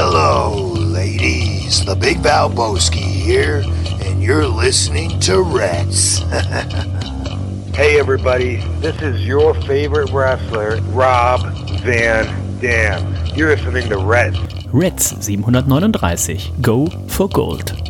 Hello, ladies. The Big Valboski here, and you're listening to Reds. Hey everybody, this is your favorite wrestler, Rob Van Dam. You're listening to Reds. Reds 739. Go for Gold.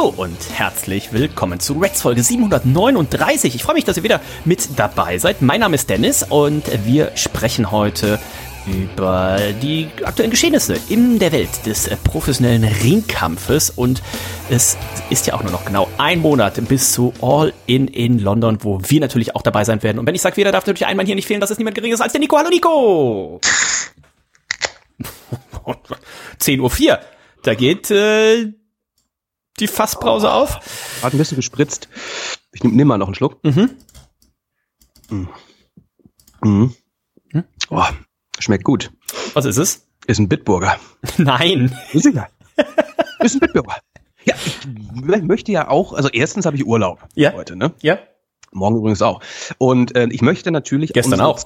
Hallo und herzlich willkommen zu Reds Folge 739. Ich freue mich, dass ihr wieder mit dabei seid. Mein Name ist Dennis und wir sprechen heute über die aktuellen Geschehnisse in der Welt des professionellen Ringkampfes und es ist ja auch nur noch genau ein Monat bis zu All In in London, wo wir natürlich auch dabei sein werden. Und wenn ich sage, wir, darf natürlich ein Mann hier nicht fehlen, das ist niemand geringeres als der Nico. Hallo Nico! 10.04 Uhr. Da geht äh, die Fassbrause auf. Hat ein bisschen gespritzt. Ich nehme nimm mal noch einen Schluck. Mhm. Mhm. Mhm. Hm? Oh, schmeckt gut. Was ist es? Ist ein Bitburger. Nein. Ist egal. Ist ein Bitburger. Ja, ich möchte ja auch, also erstens habe ich Urlaub Ja. heute, ne? Ja. Morgen übrigens auch. Und äh, ich möchte natürlich Gestern auch.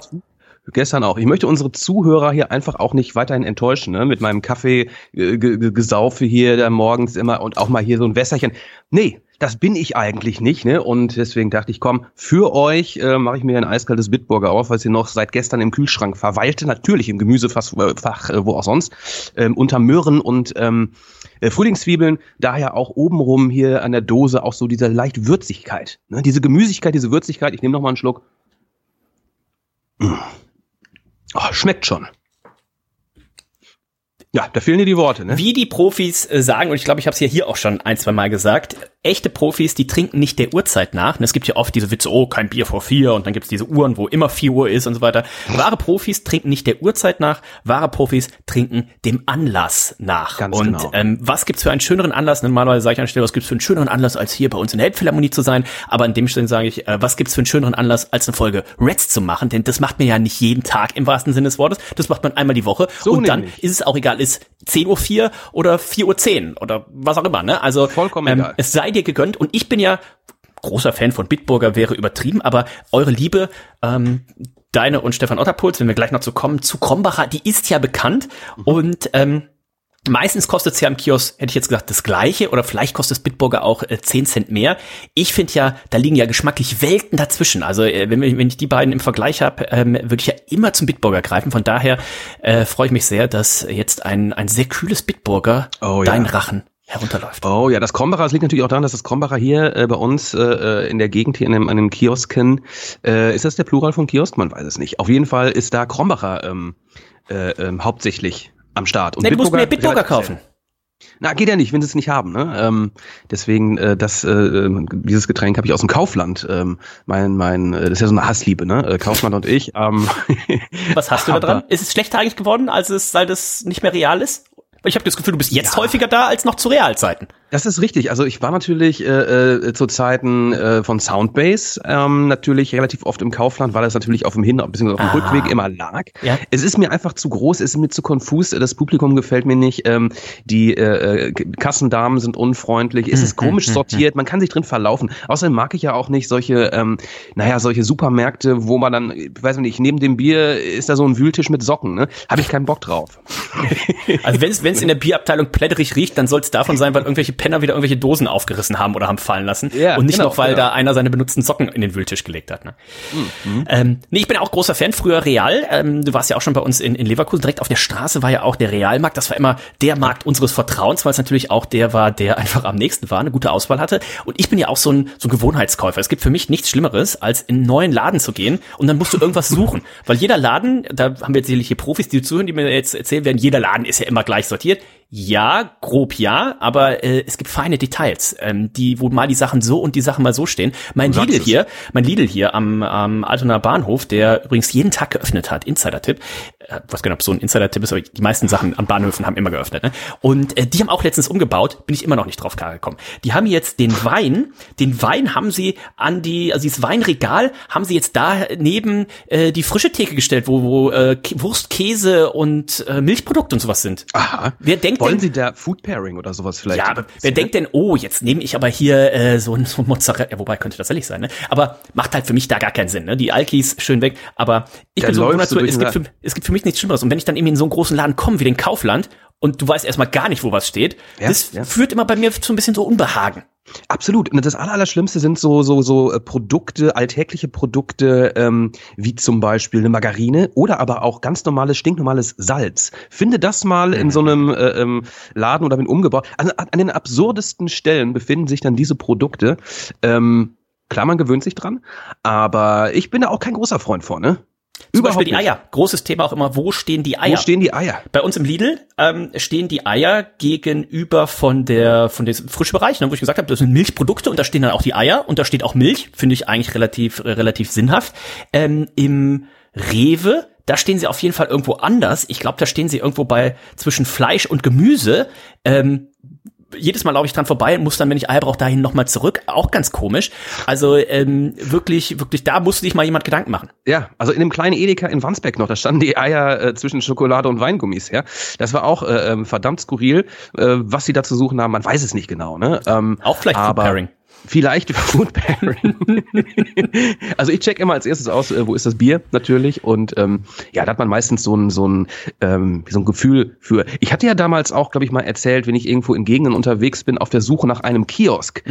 Gestern auch. Ich möchte unsere Zuhörer hier einfach auch nicht weiterhin enttäuschen, ne? Mit meinem Kaffee, äh, ge- ge- Gesaufe hier da morgens immer und auch mal hier so ein Wässerchen. Nee, das bin ich eigentlich nicht, ne? Und deswegen dachte ich, komm, für euch äh, mache ich mir ein eiskaltes Bitburger auf, weil sie noch seit gestern im Kühlschrank verweilte, natürlich im Gemüsefach, äh, äh, wo auch sonst, ähm, unter Möhren und ähm, äh, Frühlingszwiebeln, daher auch obenrum hier an der Dose auch so diese leicht Würzigkeit. Ne? Diese Gemüsigkeit, diese Würzigkeit. Ich nehme noch mal einen Schluck. Mm. Oh, schmeckt schon. Ja, da fehlen dir die Worte, ne? Wie die Profis äh, sagen, und ich glaube, ich habe es ja hier auch schon ein, zwei Mal gesagt, echte Profis, die trinken nicht der Uhrzeit nach. Und es gibt ja oft diese Witze, oh, kein Bier vor vier, und dann gibt es diese Uhren, wo immer vier Uhr ist und so weiter. Wahre Profis trinken nicht der Uhrzeit nach, wahre Profis trinken dem Anlass nach. Ganz und genau. ähm, was gibt's für einen schöneren Anlass? Normalerweise sage ich an der Stelle, was gibt's für einen schöneren Anlass, als hier bei uns in der Elbphilharmonie zu sein? Aber an dem Stelle sage ich, äh, was gibt's für einen schöneren Anlass, als eine Folge Reds zu machen? Denn das macht man ja nicht jeden Tag im wahrsten Sinne des Wortes. Das macht man einmal die Woche. So und dann nämlich. ist es auch egal, ist 10.04 Uhr oder 4.10 Uhr oder was auch immer. Ne? Also Vollkommen ähm, egal. es sei dir gegönnt. Und ich bin ja großer Fan von Bitburger, wäre übertrieben, aber eure Liebe, ähm, deine und Stefan Otterpuls, wenn wir gleich noch zu kommen, zu Krombacher, die ist ja bekannt Mhm. und ähm, Meistens kostet es ja im Kiosk, hätte ich jetzt gesagt, das gleiche oder vielleicht kostet es Bitburger auch äh, 10 Cent mehr. Ich finde ja, da liegen ja geschmacklich Welten dazwischen. Also äh, wenn, wenn ich die beiden im Vergleich habe, ähm, würde ich ja immer zum Bitburger greifen. Von daher äh, freue ich mich sehr, dass jetzt ein, ein sehr kühles Bitburger Oh ja. dein Rachen herunterläuft. Oh ja, das Krombacher, das liegt natürlich auch daran, dass das Krombacher hier äh, bei uns äh, in der Gegend, hier in einem, an einem Kiosken, äh, ist das der Plural von Kiosk? Man weiß es nicht. Auf jeden Fall ist da Krombacher ähm, äh, ähm, hauptsächlich am Start. Und Nee, du musst mir Bitburger kaufen. Na, geht ja nicht, wenn sie es nicht haben. Ne? Ähm, deswegen, äh, das, äh, ähm, dieses Getränk habe ich aus dem Kaufland. Ähm, mein, mein, äh, das ist ja so eine Hassliebe, ne? Äh, Kaufland und ich. Ähm, Was hast du da dran? Ist es schlechter eigentlich geworden, als es, seit es nicht mehr real ist? Ich habe das Gefühl, du bist jetzt häufiger da als noch zu Realzeiten. Das ist richtig. Also ich war natürlich äh, äh, zu Zeiten äh, von Soundbase ähm, natürlich relativ oft im Kaufland, weil es natürlich auf dem Hin- bzw. auf dem Ah. Rückweg immer lag. Ja. Es ist mir einfach zu groß, es ist mir zu konfus, das Publikum gefällt mir nicht, ähm, die äh, äh, Kassendamen sind unfreundlich, es Hm, ist komisch sortiert, man kann sich drin verlaufen. Außerdem mag ich ja auch nicht solche, ähm, naja, solche Supermärkte, wo man dann, ich weiß nicht, neben dem Bier ist da so ein Wühltisch mit Socken, ne? Habe ich keinen Bock drauf. Also wenn es in der Bierabteilung plätterig riecht, dann soll es davon sein, weil irgendwelche Penner wieder irgendwelche Dosen aufgerissen haben oder haben fallen lassen. Ja, und nicht genau, noch, weil genau. da einer seine benutzten Socken in den Wühltisch gelegt hat. Ne? Ähm, nee, ich bin auch großer Fan, früher Real. Ähm, du warst ja auch schon bei uns in, in Leverkusen. Direkt auf der Straße war ja auch der Realmarkt. Das war immer der Markt unseres Vertrauens, weil es natürlich auch der war, der einfach am nächsten war, eine gute Auswahl hatte. Und ich bin ja auch so ein, so ein Gewohnheitskäufer. Es gibt für mich nichts Schlimmeres, als in einen neuen Laden zu gehen und dann musst du irgendwas suchen. Weil jeder Laden, da haben wir jetzt sicherlich hier Profis, die zuhören, die mir jetzt erzählen werden, jeder Laden ist ja immer gleich sortiert. Ja, grob ja, aber äh, es gibt feine Details, ähm, die, wo mal die Sachen so und die Sachen mal so stehen. Mein Lidl hier, mein Lidl hier am, am Altonaer Bahnhof, der übrigens jeden Tag geöffnet hat, Insider-Tipp, äh, was genau, ob so ein Insider-Tipp ist, aber die meisten Sachen an Bahnhöfen haben immer geöffnet. Ne? Und äh, die haben auch letztens umgebaut, bin ich immer noch nicht drauf klar gekommen. Die haben jetzt den Wein, den Wein haben sie an die, also dieses Weinregal haben sie jetzt da neben äh, die frische Theke gestellt, wo, wo äh, Wurst, Käse und äh, Milchprodukte und sowas sind. Aha. Wer denkt Wollen denn, Sie da Food Pairing oder sowas vielleicht? ja, aber wer denkt denn, oh, jetzt nehme ich aber hier äh, so ein so Mozzarella, ja, wobei könnte das ehrlich sein, ne? Aber macht halt für mich da gar keinen Sinn, ne? Die Alkis schön weg, aber ich Da bin so ein durch es gibt, für, es gibt für mich nichts Schlimmeres und wenn ich dann irgendwie in so einen großen Laden komme wie den Kaufland und du weißt erstmal gar nicht, wo was steht, Ja, das ja. führt immer bei mir zu ein bisschen so Unbehagen. Absolut. Und das Aller- Allerschlimmste sind so, so, so äh, Produkte, alltägliche Produkte, ähm, wie zum Beispiel eine Margarine oder aber auch ganz normales, stinknormales Salz. Finde das mal in so einem äh, ähm, Laden oder bin umgebaut. An, an den absurdesten Stellen befinden sich dann diese Produkte. Ähm, klar, man gewöhnt sich dran, aber ich bin da auch kein großer Freund von, ne? Zum Beispiel die nicht. Eier. Großes Thema auch immer, wo stehen die Eier? Wo stehen die Eier? Bei uns im Lidl ähm, stehen die Eier gegenüber von der von dem frischen Bereich, ne, wo ich gesagt habe, das sind Milchprodukte und da stehen dann auch die Eier und da steht auch Milch, finde ich eigentlich relativ äh, relativ sinnhaft. Ähm, Im Rewe da stehen sie auf jeden Fall irgendwo anders. Ich glaube, da stehen sie irgendwo bei zwischen Fleisch und Gemüse. Ähm, jedes Mal laufe ich dran vorbei und muss dann, wenn ich Eier brauche, dahin nochmal zurück. Auch ganz komisch. Also ähm, wirklich, wirklich, da musste sich mal jemand Gedanken machen. Ja, also in dem kleinen Edeka in Wandsbeck noch, da standen die Eier äh, zwischen Schokolade und Weingummis her. Das war auch äh, ähm, verdammt skurril. Äh, was sie da zu suchen haben, man weiß es nicht genau. Ne? Ähm, Auch vielleicht Food aber Pairing. Vielleicht Food Pairing. also ich check immer als erstes aus, äh, wo ist das Bier natürlich und ähm, ja, da hat man meistens so ein so ein ähm, so ein Gefühl für. Ich hatte ja damals auch, glaube ich, mal erzählt, wenn ich irgendwo in Gegenden unterwegs bin auf der Suche nach einem Kiosk,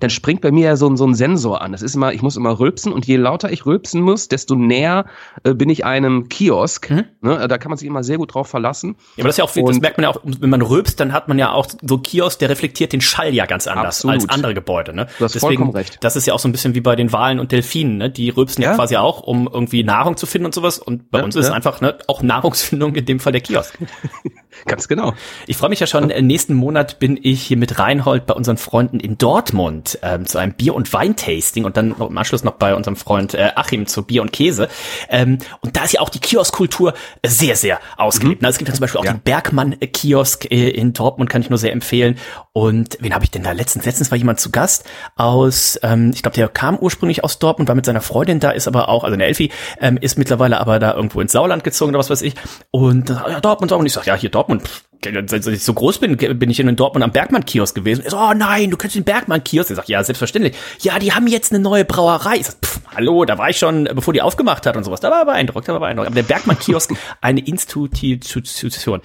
dann springt bei mir ja so ein so ein Sensor an. Das ist immer, ich muss immer rülpsen und je lauter ich rülpsen muss, desto näher äh, bin ich einem Kiosk. Ne? Da kann man sich immer sehr gut drauf verlassen. Ja, aber das ist ja auch, das Und- merkt man ja auch, wenn man rülpst, dann hat man ja auch so Kiosk, der reflektiert den Schall ja ganz anders Absolut. als andere Gebäude. Ne? Du hast vollkommen recht. Das ist ja auch so ein bisschen wie bei den Walen und Delfinen. Ne? Die rülpsen ja. Ja. quasi auch, um irgendwie Nahrung zu finden und sowas. Und bei Ja, uns ist es ja. einfach ne, auch Nahrungsfindung, in dem Fall der Kiosk. Ganz genau. Ich freue mich ja schon, äh, nächsten Monat bin ich hier mit Reinhold bei unseren Freunden in Dortmund ähm, zu einem Bier- und Weintasting und dann im Anschluss noch bei unserem Freund äh, Achim zu Bier und Käse. Ähm, und da ist ja auch die Kioskkultur sehr, sehr ausgelebt. Ne? Es gibt ja zum Beispiel auch Ja. den Bergmann-Kiosk äh, in Dortmund, kann ich nur sehr empfehlen. Und wen habe ich denn da letztens? Letztens war jemand zu Gast aus, ähm, ich glaube, der kam ursprünglich aus Dortmund, war mit seiner Freundin da, ist aber auch, also eine Elfi, ähm, ist mittlerweile aber da irgendwo ins Sauerland gezogen oder was weiß ich. Und äh, ja, Dortmund, Dortmund. Ich sag, ja, hier Dortmund. Pff, Seit ich so groß bin, bin ich in Dortmund am Bergmann-Kiosk gewesen. Er so, oh nein, du kennst den Bergmann-Kiosk. Ich sag, ja, selbstverständlich. Ja, die haben jetzt eine neue Brauerei. Ich sag, pff, hallo, da war ich schon, bevor die aufgemacht hat und sowas. Da war beeindruckt, da war beeindruckt. Aber der Bergmann-Kiosk, eine Institution.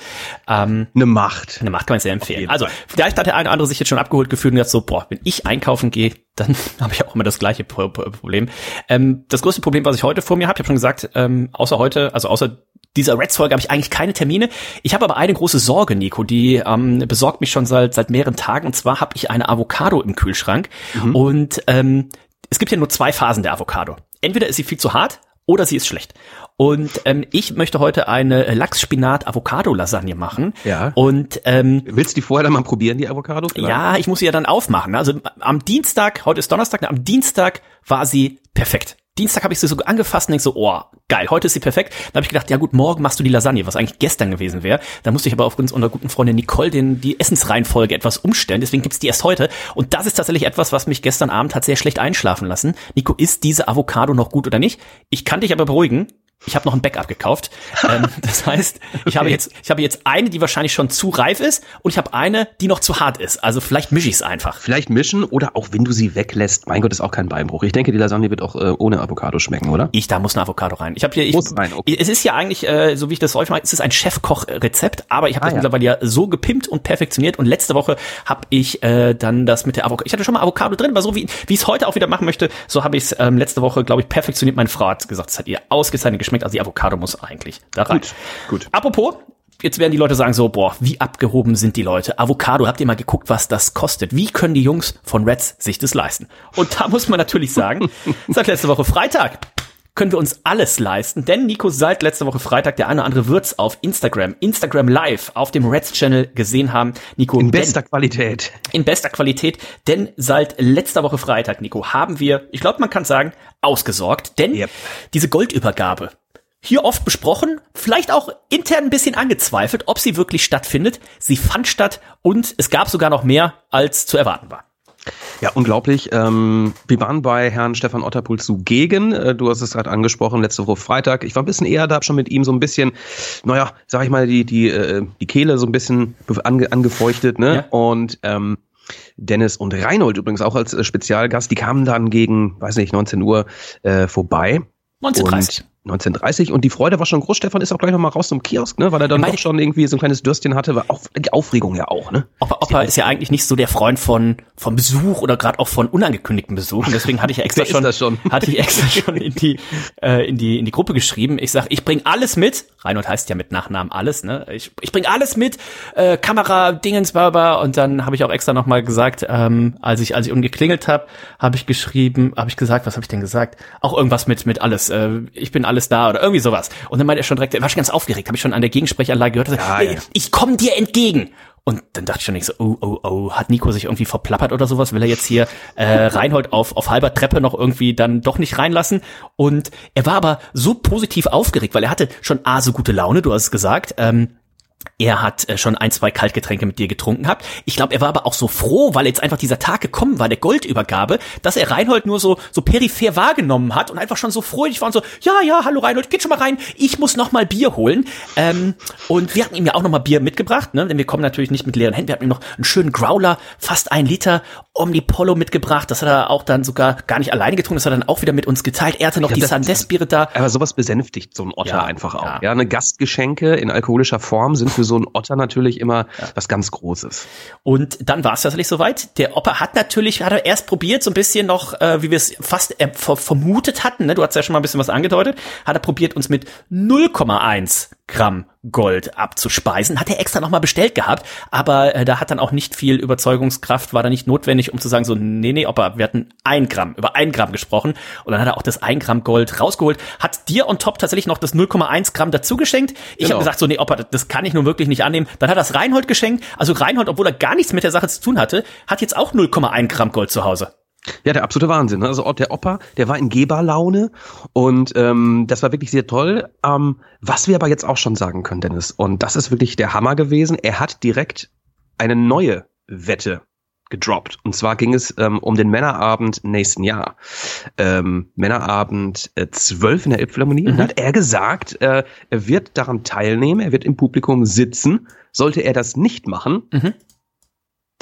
Ähm, Eine Macht. eine Macht kann man sehr empfehlen. Also, vielleicht hat der eine oder andere sich jetzt schon abgeholt gefühlt und gesagt so, boah, wenn ich einkaufen gehe, dann habe ich auch immer das gleiche Pro Pro Problem. Ähm, das größte Problem, was ich heute vor mir habe, ich habe schon gesagt, ähm, außer heute, also außer dieser Reds-Folge habe ich eigentlich keine Termine. Ich habe aber eine große Sorge, Nico, die ähm, besorgt mich schon seit seit mehreren Tagen. Und zwar habe ich eine Avocado im Kühlschrank. Und ähm, es gibt ja nur zwei Phasen der Avocado. Entweder ist sie viel zu hart oder sie ist schlecht. Und ähm, ich möchte heute eine Lachs-Spinat-Avocado-Lasagne machen. Ja. Und ähm, Willst du die vorher dann mal probieren, die Avocado? vielleicht? ja, ich muss sie ja dann aufmachen. Also am Dienstag, heute ist Donnerstag, ne, am Dienstag war sie perfekt. Dienstag habe ich sie so angefasst und denk so, oh, geil, heute ist sie perfekt. Dann habe ich gedacht, ja gut, morgen machst du die Lasagne, was eigentlich gestern gewesen wäre. Da musste ich aber aufgrund unserer guten Freundin Nicole den, die Essensreihenfolge etwas umstellen. Deswegen gibt's die erst heute. Und das ist tatsächlich etwas, was mich gestern Abend hat sehr schlecht einschlafen lassen. Nico, ist diese Avocado noch gut oder nicht? Ich kann dich aber beruhigen. Ich habe noch ein Backup gekauft. ähm, das heißt, ich habe jetzt, ich habe jetzt eine, die wahrscheinlich schon zu reif ist, und ich habe eine, die noch zu hart ist. Also vielleicht mische ich es einfach. Vielleicht mischen oder auch wenn du sie weglässt. Mein Gott, ist auch kein Beinbruch. Ich denke, die Lasagne wird auch äh, ohne Avocado schmecken, oder? Ich, da muss eine Avocado rein. Ich habe hier, ich, Muss rein, okay. es ist ja eigentlich, äh, so wie ich das häufig mache, es ist ein Chefkoch-Rezept, aber ich habe Ah, das ja. mittlerweile ja so gepimpt und perfektioniert und letzte Woche habe ich äh, dann das mit der Avocado, ich hatte schon mal Avocado drin, aber so wie wie ich es heute auch wieder machen möchte, so habe ich es ähm, letzte Woche, glaube ich, perfektioniert. Meine Frau hat gesagt, es hat ihr ausgezeichnet geschmeckt, also die Avocado muss eigentlich da rein. Gut, gut. Apropos, jetzt werden die Leute sagen so, boah, wie abgehoben sind die Leute. Avocado, habt ihr mal geguckt, was das kostet? Wie können die Jungs von Reds sich das leisten? Und da muss man natürlich sagen, seit letzte Woche Freitag können wir uns alles leisten, denn Nico seit letzter Woche Freitag, der eine oder andere wird's auf Instagram, Instagram Live auf dem Reds Channel gesehen haben. Nico. In bester denn, Qualität. In bester Qualität, denn seit letzter Woche Freitag, Nico, haben wir, ich glaube, man kann sagen, ausgesorgt, denn yep. diese Goldübergabe, hier oft besprochen, vielleicht auch intern ein bisschen angezweifelt, ob sie wirklich stattfindet. Sie fand statt und es gab sogar noch mehr, als zu erwarten war. Ja, unglaublich. Ähm, wir waren bei Herrn Stefan Otterpool zugegen. Äh, du hast es gerade angesprochen, letzte Woche Freitag. Ich war ein bisschen eher da, schon mit ihm so ein bisschen, naja, sag ich mal, die, die, äh, die Kehle so ein bisschen ange, angefeuchtet, ne? Ja. Und ähm, Dennis und Reinhold übrigens auch als äh, Spezialgast, die kamen dann gegen, weiß nicht, 19 Uhr äh, vorbei. 19.30 1930 und die Freude war schon groß. Stefan ist auch gleich nochmal raus zum Kiosk, ne, weil er dann doch schon irgendwie so ein kleines Dürstchen hatte, war auch die Aufregung ja auch, ne? Opa, Opa ist ja eigentlich nicht so der Freund von von Besuch oder gerade auch von unangekündigten Besuchen, deswegen hatte ich ja extra schon, schon, hatte ich extra schon in die äh, in die in die Gruppe geschrieben. Ich sag, ich bring alles mit. Reinhold heißt ja mit Nachnamen alles, ne? Ich, ich bring alles mit, äh, Kamera, Dingens, bla, und dann habe ich auch extra nochmal gesagt, ähm, als ich als ich ungeklingelt habe, habe ich geschrieben, habe ich gesagt, was habe ich denn gesagt? Auch irgendwas mit mit alles. Äh, ich bin alles da oder irgendwie sowas. Und dann meinte er schon direkt, er war schon ganz aufgeregt, habe ich schon an der Gegensprechanlage gehört, ja, ja. ich komme dir entgegen. Und dann dachte ich schon nicht so, oh, oh, oh, hat Nico sich irgendwie verplappert oder sowas? Will er jetzt hier äh, Reinhold auf, auf halber Treppe noch irgendwie dann doch nicht reinlassen? Und er war aber so positiv aufgeregt, weil er hatte schon A, so gute Laune, du hast es gesagt, ähm, er hat äh, schon ein, zwei Kaltgetränke mit dir getrunken gehabt. Ich glaube, er war aber auch so froh, weil jetzt einfach dieser Tag gekommen war, der Goldübergabe, dass er Reinhold nur so, so peripher wahrgenommen hat und einfach schon so freudig war und so, ja, ja, hallo Reinhold, geht schon mal rein, ich muss noch mal Bier holen. Ähm, und wir hatten ihm ja auch noch mal Bier mitgebracht, ne? denn wir kommen natürlich nicht mit leeren Händen. Wir hatten ihm noch einen schönen Growler, fast ein Liter Omnipollo mitgebracht. Das hat er auch dann sogar gar nicht alleine getrunken, das hat er dann auch wieder mit uns geteilt. Er hatte noch glaub, die Sandes-Biere da. Aber sowas besänftigt so ein Otter ja, einfach auch. Ja. ja, eine Gastgeschenke in alkoholischer Form sind für so ein Otter natürlich immer ja. was ganz Großes. Und dann war es tatsächlich soweit. Der Opa hat natürlich, hat er erst probiert, so ein bisschen noch, äh, wie wir es fast äh, vermutet hatten, ne? du hast ja schon mal ein bisschen was angedeutet, hat er probiert, uns mit 0,1 Gramm Gold abzuspeisen. Hat er extra nochmal bestellt gehabt, aber äh, da hat dann auch nicht viel Überzeugungskraft, war da nicht notwendig, um zu sagen, so, nee, nee, Opa, wir hatten ein Gramm, über ein Gramm gesprochen und dann hat er auch das ein Gramm Gold rausgeholt, hat dir on top tatsächlich noch das 0,1 Gramm dazu geschenkt. Ich genau. habe gesagt, so, nee, Opa, das kann ich nun wirklich nicht annehmen. Dann hat er das Reinhold geschenkt. Also Reinhold, obwohl er gar nichts mit der Sache zu tun hatte, hat jetzt auch 0,1 Gramm Gold zu Hause. Ja, der absolute Wahnsinn. Ne? Also der Opa, der war in Geberlaune und ähm, das war wirklich sehr toll. Ähm, was wir aber jetzt auch schon sagen können, Dennis, und das ist wirklich der Hammer gewesen, er hat direkt eine neue Wette gedroppt. Und zwar ging es ähm, um den Männerabend nächsten Jahr. Ähm, Männerabend äh, 12 in der Elbphilharmonie. Mhm. Und hat er gesagt, äh, er wird daran teilnehmen, er wird im Publikum sitzen. Sollte er das nicht machen, mhm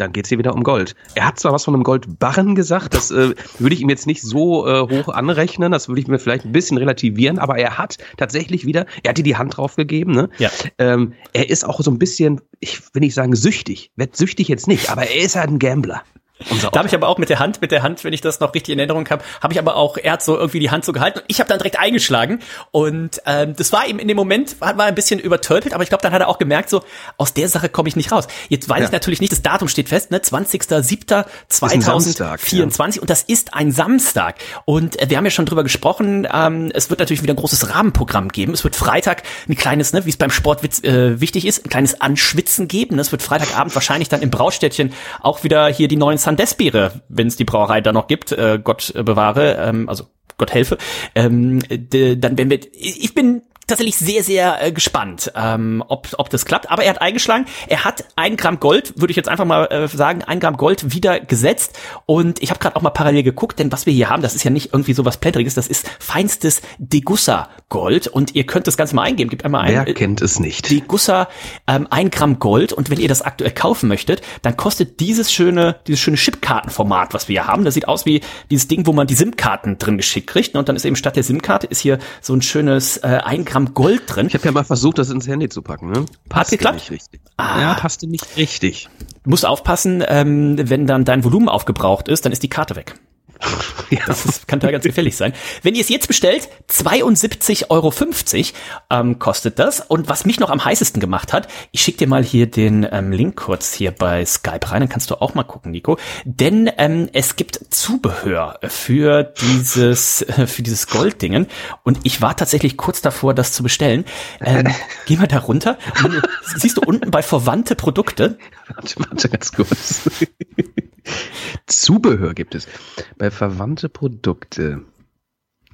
dann geht's hier wieder um Gold. Er hat zwar was von einem Goldbarren gesagt, das äh, würde ich ihm jetzt nicht so äh, hoch anrechnen, das würde ich mir vielleicht ein bisschen relativieren, aber er hat tatsächlich wieder, er hat dir die Hand drauf gegeben, ne? Ja. Ähm, er ist auch so ein bisschen, ich will nicht sagen süchtig, wird süchtig jetzt nicht, aber er ist halt ein Gambler. Da habe ich aber auch mit der Hand, mit der Hand, wenn ich das noch richtig in Erinnerung habe, habe ich aber auch, er hat so irgendwie die Hand so gehalten und ich habe dann direkt eingeschlagen und ähm, das war ihm in dem Moment, war, war ein bisschen übertölpelt, aber ich glaube, dann hat er auch gemerkt, so aus der Sache komme ich nicht raus. Jetzt weiß ja. ich natürlich nicht, das Datum steht fest, ne, 20.07.2024 ja. und das ist ein Samstag und äh, wir haben ja schon drüber gesprochen, ähm, es wird natürlich wieder ein großes Rahmenprogramm geben. Es wird Freitag ein kleines, ne, wie es beim Sport äh, wichtig ist, ein kleines Anschwitzen geben. Es wird Freitagabend wahrscheinlich dann im Braustädtchen auch wieder hier die neuen Sandesbiere, wenn es die Brauerei da noch gibt, äh, Gott bewahre, ähm, also Gott helfe, ähm, dann wenn wir, ich bin tatsächlich sehr, sehr äh, gespannt, ähm, ob, ob das klappt. Aber er hat eingeschlagen. Er hat ein Gramm Gold, würde ich jetzt einfach mal äh, sagen, ein Gramm Gold wieder gesetzt. Und ich habe gerade auch mal parallel geguckt, denn was wir hier haben, das ist ja nicht irgendwie so was Plätteriges, das ist feinstes Degussa Gold. Und ihr könnt das Ganze mal eingeben. Gebt einmal ein. Wer kennt es nicht? Degussa, ähm, ein Gramm Gold. Und wenn ihr das aktuell kaufen möchtet, dann kostet dieses schöne, dieses schöne Chipkartenformat, was wir hier haben. Das sieht aus wie dieses Ding, wo man die SIM-Karten drin geschickt kriegt. Und dann ist eben statt der SIM-Karte ist hier so ein schönes äh, ein Gramm Gramm Gold drin. Ich habe ja mal versucht, das ins Handy zu packen. Ne? Passte geklappt? Nicht richtig. Ah. Ja, passte nicht richtig. Du musst aufpassen, ähm, wenn dann dein Volumen aufgebraucht ist, dann ist die Karte weg. Ja. Das ist, kann da ganz gefährlich sein. Wenn ihr es jetzt bestellt, 72,50 Euro ähm, kostet das. Und was mich noch am heißesten gemacht hat, ich schicke dir mal hier den ähm, Link kurz hier bei Skype rein, dann kannst du auch mal gucken, Nico. Denn ähm, es gibt Zubehör für dieses, äh, für dieses Golddingen. Und ich war tatsächlich kurz davor, das zu bestellen. Ähm, geh mal da runter. Und siehst du unten bei verwandte Produkte. Warte, warte ganz kurz. Zubehör gibt es. Bei verwandte Produkte.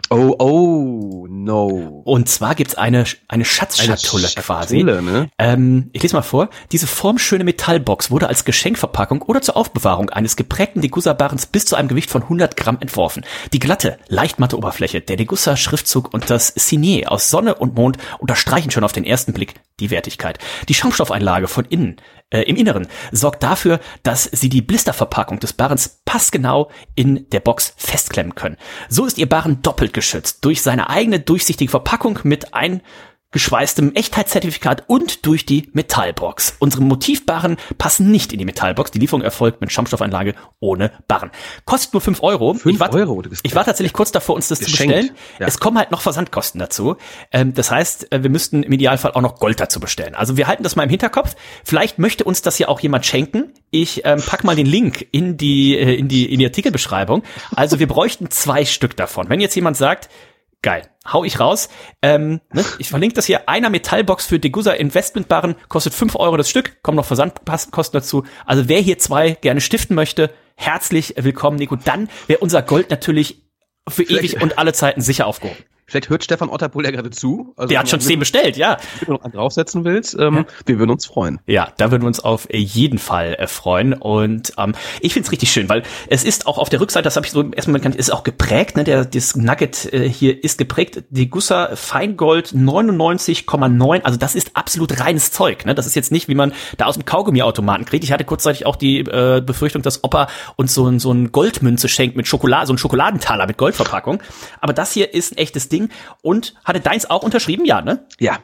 Oh, oh, no. Und zwar gibt's eine, eine Schatzschatulle Eine quasi. Ne? Ähm, ich lese mal vor. Diese formschöne Metallbox wurde als Geschenkverpackung oder zur Aufbewahrung eines geprägten Degussa-Barens bis zu einem Gewicht von 100 Gramm entworfen. Die glatte, leicht matte Oberfläche, der Degussa-Schriftzug und das Signet aus Sonne und Mond unterstreichen schon auf den ersten Blick die Wertigkeit. Die Schaumstoffeinlage von innen, äh, im Inneren sorgt dafür, dass sie die Blisterverpackung des Barens passgenau in der Box festklemmen können. So ist ihr Baren doppelt geschützt durch seine eigene durchsichtige Verpackung mit eingeschweißtem Echtheitszertifikat und durch die Metallbox. Unsere Motivbarren passen nicht in die Metallbox. Die Lieferung erfolgt mit Schaumstoffeinlage ohne Barren. Kostet nur 5 Euro. Fünf ich war, Euro, Ich war tatsächlich kurz davor, uns das Geschenkt. zu bestellen. Ja. Es kommen halt noch Versandkosten dazu. Ähm, das heißt, äh, wir müssten im Idealfall auch noch Gold dazu bestellen. Also wir halten das mal im Hinterkopf. Vielleicht möchte uns das ja auch jemand schenken. Ich ähm, pack mal den Link in die, äh, in die, in die Artikelbeschreibung. Also wir bräuchten zwei Stück davon. Wenn jetzt jemand sagt, geil, hau ich raus. Ähm, ne? Ich verlinke das hier. Einer Metallbox für Degussa Investmentbaren kostet 5 Euro das Stück. Kommen noch Versandkosten dazu. Also wer hier zwei gerne stiften möchte, herzlich willkommen, Nico. Dann wäre unser Gold natürlich für Vielleicht- ewig und alle Zeiten sicher aufgehoben. Vielleicht hört Stefan Otterpohl ja gerade zu. Also Der hat schon wenn zehn bestellt, ja. du noch einen draufsetzen willst, ähm, wir würden uns freuen. Ja, da würden wir uns auf jeden Fall äh, freuen. Und ähm, ich find's richtig schön, weil es ist auch auf der Rückseite, das habe ich so erstmal gekannt, ist auch geprägt, ne? Der, das Nugget äh, hier ist geprägt. Die Gussa Feingold 99,9. Also das ist absolut reines Zeug. Ne? Das ist jetzt nicht, wie man da aus dem Kaugummiautomaten kriegt. Ich hatte kurzzeitig auch die äh, Befürchtung, dass Opa uns so, ein so ein Goldmünze schenkt mit Schokolade, so ein Schokoladentaler mit Goldverpackung. Aber das hier ist ein echtes Ding. Und hatte deins auch unterschrieben? Ja, ne? Ja,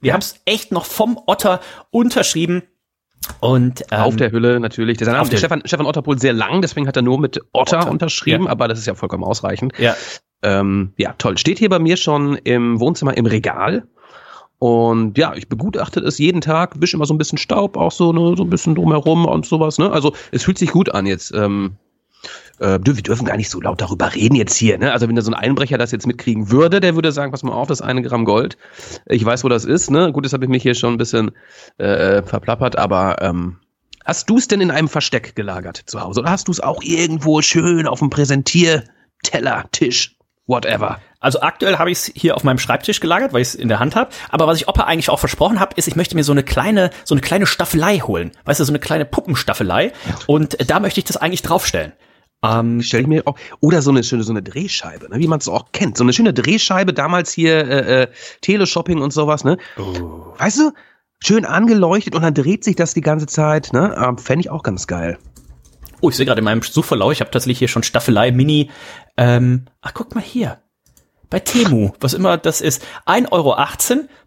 Wir haben's echt noch vom Otter unterschrieben. Und ähm, auf der Hülle natürlich. Der Name auf der- Stefan, Stefan Otterpohl sehr lang, deswegen hat er nur mit Otter, Otter, unterschrieben, ja. aber das ist ja vollkommen ausreichend. ja, Ähm, ja, toll. Steht hier bei mir schon im Wohnzimmer im Regal. Und ja, ich begutachte es jeden Tag, wische immer so ein bisschen Staub, auch so, ne, so ein bisschen drumherum und sowas. Ne? Also es fühlt sich gut an jetzt. Ähm, äh, wir dürfen gar nicht so laut darüber reden jetzt hier. Ne? Also wenn da so ein Einbrecher das jetzt mitkriegen würde, der würde sagen, pass mal auf, das eine Gramm Gold. Ich weiß, wo das ist. Ne? Gut, das habe ich mich hier schon ein bisschen äh, verplappert, aber ähm, hast du es denn in einem Versteck gelagert zu Hause? Oder hast du es auch irgendwo schön auf dem Präsentierteller, Tisch, whatever? also aktuell habe ich es hier auf meinem Schreibtisch gelagert, weil ich es in der Hand habe. Aber was ich Opa eigentlich auch versprochen habe, ist, ich möchte mir so eine kleine, so eine kleine Staffelei holen. Weißt du, so eine kleine Puppenstaffelei. Und da möchte ich das eigentlich draufstellen. Ähm, Stell ich mir auch, oder so eine schöne, so eine Drehscheibe, ne, wie man es auch kennt. So eine schöne Drehscheibe, damals hier äh, äh, Teleshopping und sowas, ne? Weißt du, schön angeleuchtet und dann dreht sich das die ganze Zeit, ne? Ähm, Fände ich auch ganz geil. oh, ich sehe gerade in meinem Suchverlauf, ich habe tatsächlich hier schon Staffelei Mini. Ähm, ach, guck mal hier. Bei Temu, was immer das ist, 1,18 Euro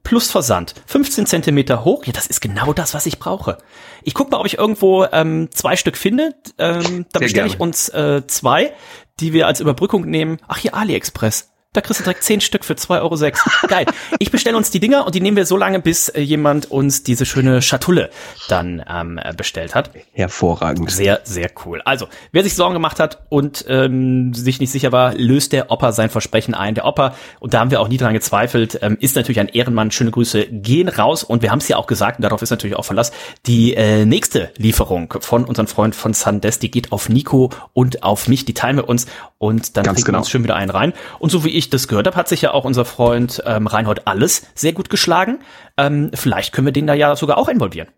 plus Versand, 15 Zentimeter hoch. Ja, das ist genau das, was ich brauche. Ich guck mal, ob ich irgendwo ähm, zwei Stück finde. Ähm, da bestelle ich uns äh, zwei, die wir als Überbrückung nehmen. Ach, hier AliExpress. Da kriegst du direkt 10 Stück für 2,06 Euro. Geil. Ich bestelle uns die Dinger und die nehmen wir so lange, bis äh, jemand uns diese schöne Schatulle dann ähm, äh, bestellt hat. Hervorragend. Sehr, sehr cool. Also, wer sich Sorgen gemacht hat und ähm, sich nicht sicher war, löst der Opa sein Versprechen ein. Der Opa, und da haben wir auch nie dran gezweifelt, ähm, ist natürlich ein Ehrenmann. Schöne Grüße gehen raus. Und wir haben es ja auch gesagt, und darauf ist natürlich auch Verlass, die äh, nächste Lieferung von unserem Freund von Sundesk, die geht auf Nico und auf mich. Die teilen wir uns und dann Ganz kriegen wir genau. uns schön wieder einen rein. Und so wie ich das gehört habe, hat sich ja auch unser Freund ähm, Reinhold Alles sehr gut geschlagen. Ähm, vielleicht können wir den da ja sogar auch involvieren.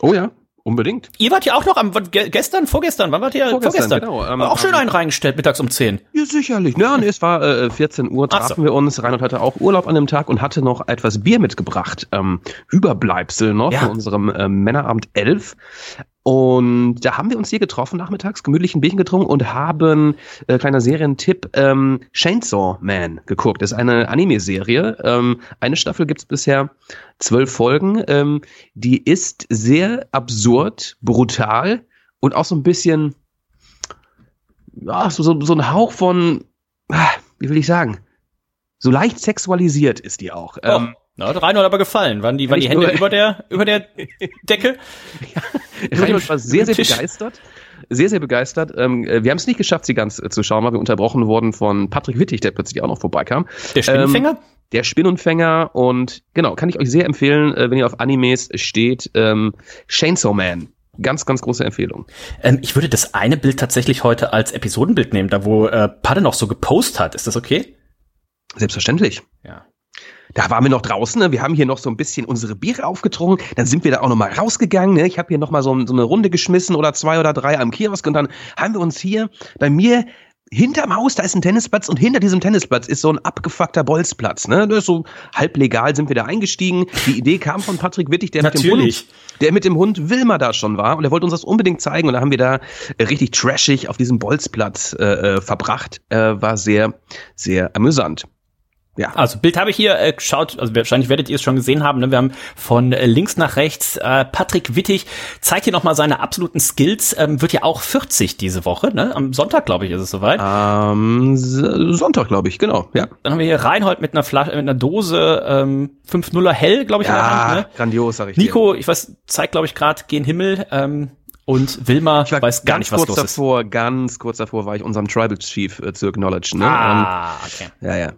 Oh ja, unbedingt. Ihr wart ja auch noch am ge gestern, vorgestern, wann wart ihr? Vorgestern, genau, ähm, auch schön einen reingestellt, mittags um 10. Ja, sicherlich. Ja, nee, es war äh, 14 Uhr, Ach trafen so. wir uns. Reinhold hatte auch Urlaub an dem Tag und hatte noch etwas Bier mitgebracht. Ähm, Überbleibsel noch Ja. von unserem ähm, Männerabend 11. Und da haben wir uns hier getroffen, nachmittags, gemütlich ein Bierchen getrunken und haben, äh, kleiner Serientipp, ähm, Chainsaw Man geguckt. Das ist eine Anime-Serie. Ähm, eine Staffel gibt's bisher zwölf Folgen. Ähm, die ist sehr absurd, brutal und auch so ein bisschen ja, so, so, so ein Hauch von, ah, wie will ich sagen, so leicht sexualisiert ist die auch. Oh. Ähm, na, hat Reinhold aber gefallen. Waren die, waren die Hände über der, über der Decke? ja, Reinhold war sehr, sehr begeistert. Sehr, sehr begeistert. Ähm, wir haben es nicht geschafft, sie ganz äh, zu schauen, weil wir unterbrochen wurden von Patrick Wittig, der plötzlich auch noch vorbeikam. Der Spinnenfänger? Ähm, der Spinnenfänger und genau, kann ich euch sehr empfehlen, äh, wenn ihr auf Animes steht, ähm, Chainsaw Man. Ganz, ganz große Empfehlung. Ähm, ich würde das eine Bild tatsächlich heute als Episodenbild nehmen, da wo äh, Padde noch so gepostet hat. Ist das okay? Selbstverständlich. Ja. Da waren wir noch draußen, ne? wir haben hier noch so ein bisschen unsere Biere aufgetrunken, dann sind wir da auch noch mal rausgegangen, ne? ich habe hier noch mal so, so, eine Runde geschmissen oder zwei oder drei am Kiosk und dann haben wir uns hier bei mir hinterm Haus, da ist ein Tennisplatz und hinter diesem Tennisplatz ist so ein abgefuckter Bolzplatz. Ne? Das ist so halb legal sind wir da eingestiegen. Die Idee kam von Patrick Wittig, der mit dem Hund, der mit dem Hund Wilma da schon war und er wollte uns das unbedingt zeigen und da haben wir da richtig trashig auf diesem Bolzplatz äh, äh verbracht. Äh, war sehr, sehr amüsant. Ja. Also Bild habe ich hier äh, geschaut, also wahrscheinlich werdet ihr es schon gesehen haben. Ne? Wir haben von äh, links nach rechts äh, Patrick Wittig zeigt hier nochmal seine absoluten Skills. Ähm, wird ja auch 40 diese Woche, ne? Am Sonntag, glaube ich, ist es soweit. Am Sonntag, glaube ich, genau. Ja. Dann haben wir hier Reinhold mit einer Flasche, mit einer Dose ähm, 5-0er hell, glaube ich, ja, in der Hand. Ne? Grandios, sag ich Nico, dir. ich weiß, zeigt, glaube ich, gerade gen Himmel. Ähm, und Wilma ich weiß gar nicht, was los davor, ist. Ganz kurz davor war ich unserem Tribal Chief äh, zu acknowledge. Ne? Ah, okay. Ja, ja.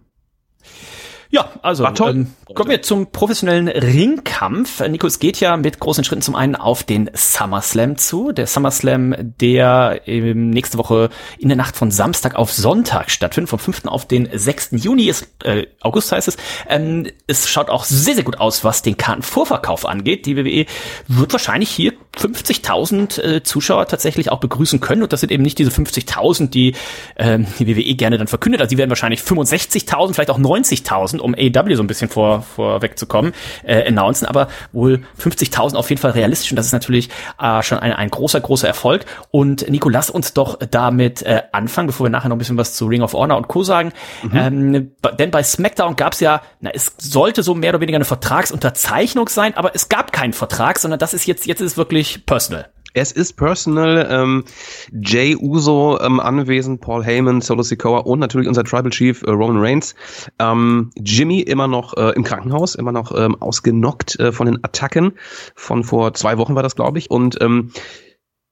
Ja, also ähm, kommen wir zum professionellen Ringkampf. Nico, es geht ja mit großen Schritten zum einen auf den SummerSlam zu. Der SummerSlam, der ähm, nächste Woche in der Nacht von Samstag auf Sonntag stattfindet, vom 5. auf den 6. Juni ist, äh, August heißt es. Ähm, es schaut auch sehr, sehr gut aus, was den Kartenvorverkauf angeht. Die WWE wird wahrscheinlich hier 50.000 äh, Zuschauer tatsächlich auch begrüßen können. Und das sind eben nicht diese 50.000, die äh, die WWE gerne dann verkündet. Also die werden wahrscheinlich 65.000, vielleicht auch 90.000, um AEW so ein bisschen vor, vorwegzukommen, äh, announcen. Aber wohl 50.000 auf jeden Fall realistisch. Und das ist natürlich äh, schon ein, ein großer, großer Erfolg. Und Nico, lass uns doch damit äh, anfangen, bevor wir nachher noch ein bisschen was zu Ring of Honor und Co. sagen. Mhm. Ähm, denn bei SmackDown gab es ja, na, es sollte so mehr oder weniger eine Vertragsunterzeichnung sein, aber es gab keinen Vertrag, sondern das ist jetzt, jetzt ist es wirklich personal. Es ist personal. Ähm, Jay Uso ähm, anwesend, Paul Heyman, Solo Sikoa und natürlich unser Tribal Chief äh, Roman Reigns. Ähm, Jimmy immer noch äh, im Krankenhaus, immer noch ähm, ausgenockt äh, von den Attacken. Von vor zwei Wochen war das, glaube ich. Und ähm,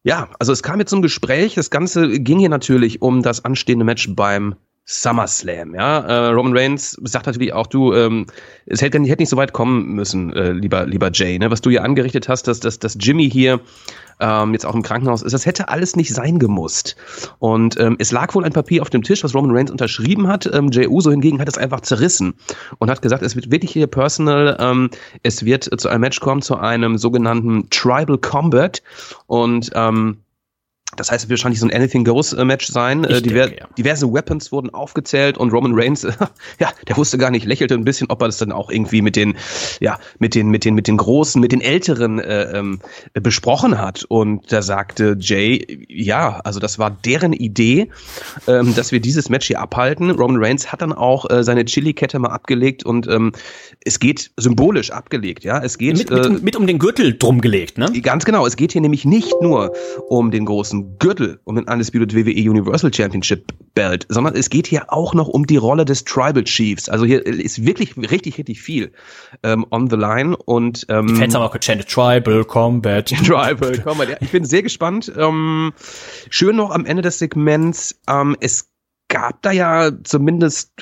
ja, also es kam jetzt zum Gespräch. Das Ganze ging hier natürlich um das anstehende Match beim SummerSlam, ja. Äh, Roman Reigns sagt natürlich auch, du, ähm, es hätte, hätte nicht so weit kommen müssen, äh, lieber, lieber Jay, ne? Was du hier angerichtet hast, dass, dass, dass Jimmy hier ähm, jetzt auch im Krankenhaus ist, das hätte alles nicht sein gemusst. Und ähm, es lag wohl ein Papier auf dem Tisch, was Roman Reigns unterschrieben hat. Ähm, Jay Uso hingegen hat es einfach zerrissen und hat gesagt, es wird wirklich hier personal, ähm, es wird zu einem Match kommen, zu einem sogenannten Tribal Combat und ähm, das heißt, es wird wahrscheinlich so ein Anything Goes äh, Match sein. Äh, Diver denke, ja. Diverse Weapons wurden aufgezählt und Roman Reigns, ja, der wusste gar nicht, lächelte ein bisschen, ob er das dann auch irgendwie mit den, ja, mit den, mit den, mit den großen, mit den Älteren äh, ähm, besprochen hat. Und da sagte Jay, ja, also das war deren Idee, ähm, dass wir dieses Match hier abhalten. Roman Reigns hat dann auch äh, seine Chili-Kette mal abgelegt und ähm, es geht symbolisch abgelegt, ja. Es geht mit, mit, äh, mit um den Gürtel drum gelegt, ne? Ganz genau. Es geht hier nämlich nicht nur um den großen Gürtel, um den Undisputed WWE Universal Championship Belt, sondern es geht hier auch noch um die Rolle des Tribal Chiefs. Also hier ist wirklich richtig, richtig viel ähm, on the line und ähm, die Fans haben auch gechantet Tribal Combat. Tribal Combat. Ja, ich bin sehr gespannt. Ähm, schön noch am Ende des Segments. Ähm, es gab da ja zumindest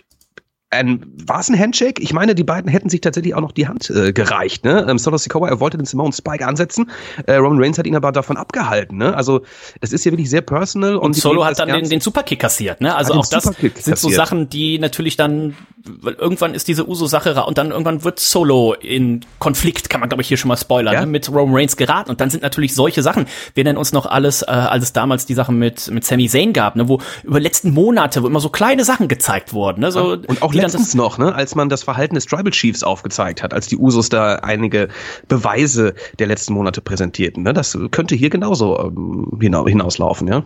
ein, war es ein Handshake? Ich meine, die beiden hätten sich tatsächlich auch noch die Hand äh, gereicht. Ne? Ähm, Solo Sikoa, er wollte den Simone Spike ansetzen. Äh, Roman Reigns hat ihn aber davon abgehalten. Ne? Also es ist hier wirklich sehr personal. Und, und Solo hat dann den, den Superkick kassiert. Ne? Also auch das sind kassiert. so Sachen, die natürlich dann, weil irgendwann ist diese Uso-Sache und dann irgendwann wird Solo in Konflikt, kann man glaube ich hier schon mal spoilern, ja? ne? mit Roman Reigns geraten. Und dann sind natürlich solche Sachen. Wir nennen uns noch alles, äh, als es damals die Sachen mit, mit Sami Zayn gab, ne? wo über letzten Monate, wo immer so kleine Sachen gezeigt wurden. Ne? So, und auch letztens noch, ne, als man das Verhalten des Tribal Chiefs aufgezeigt hat, als die Usos da einige Beweise der letzten Monate präsentierten. Ne? Das könnte hier genauso ähm, hinauslaufen, ja.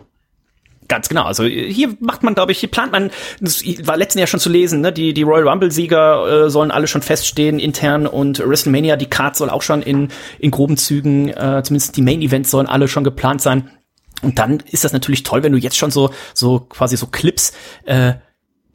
Ganz genau. Also hier macht man, glaube ich, hier plant man, das war letzten Jahr schon zu lesen, ne? Die, die Royal Rumble-Sieger äh, sollen alle schon feststehen intern und WrestleMania, die Card soll auch schon in, in groben Zügen, äh, zumindest die Main-Events sollen alle schon geplant sein. Und dann ist das natürlich toll, wenn du jetzt schon so, so quasi so Clips äh,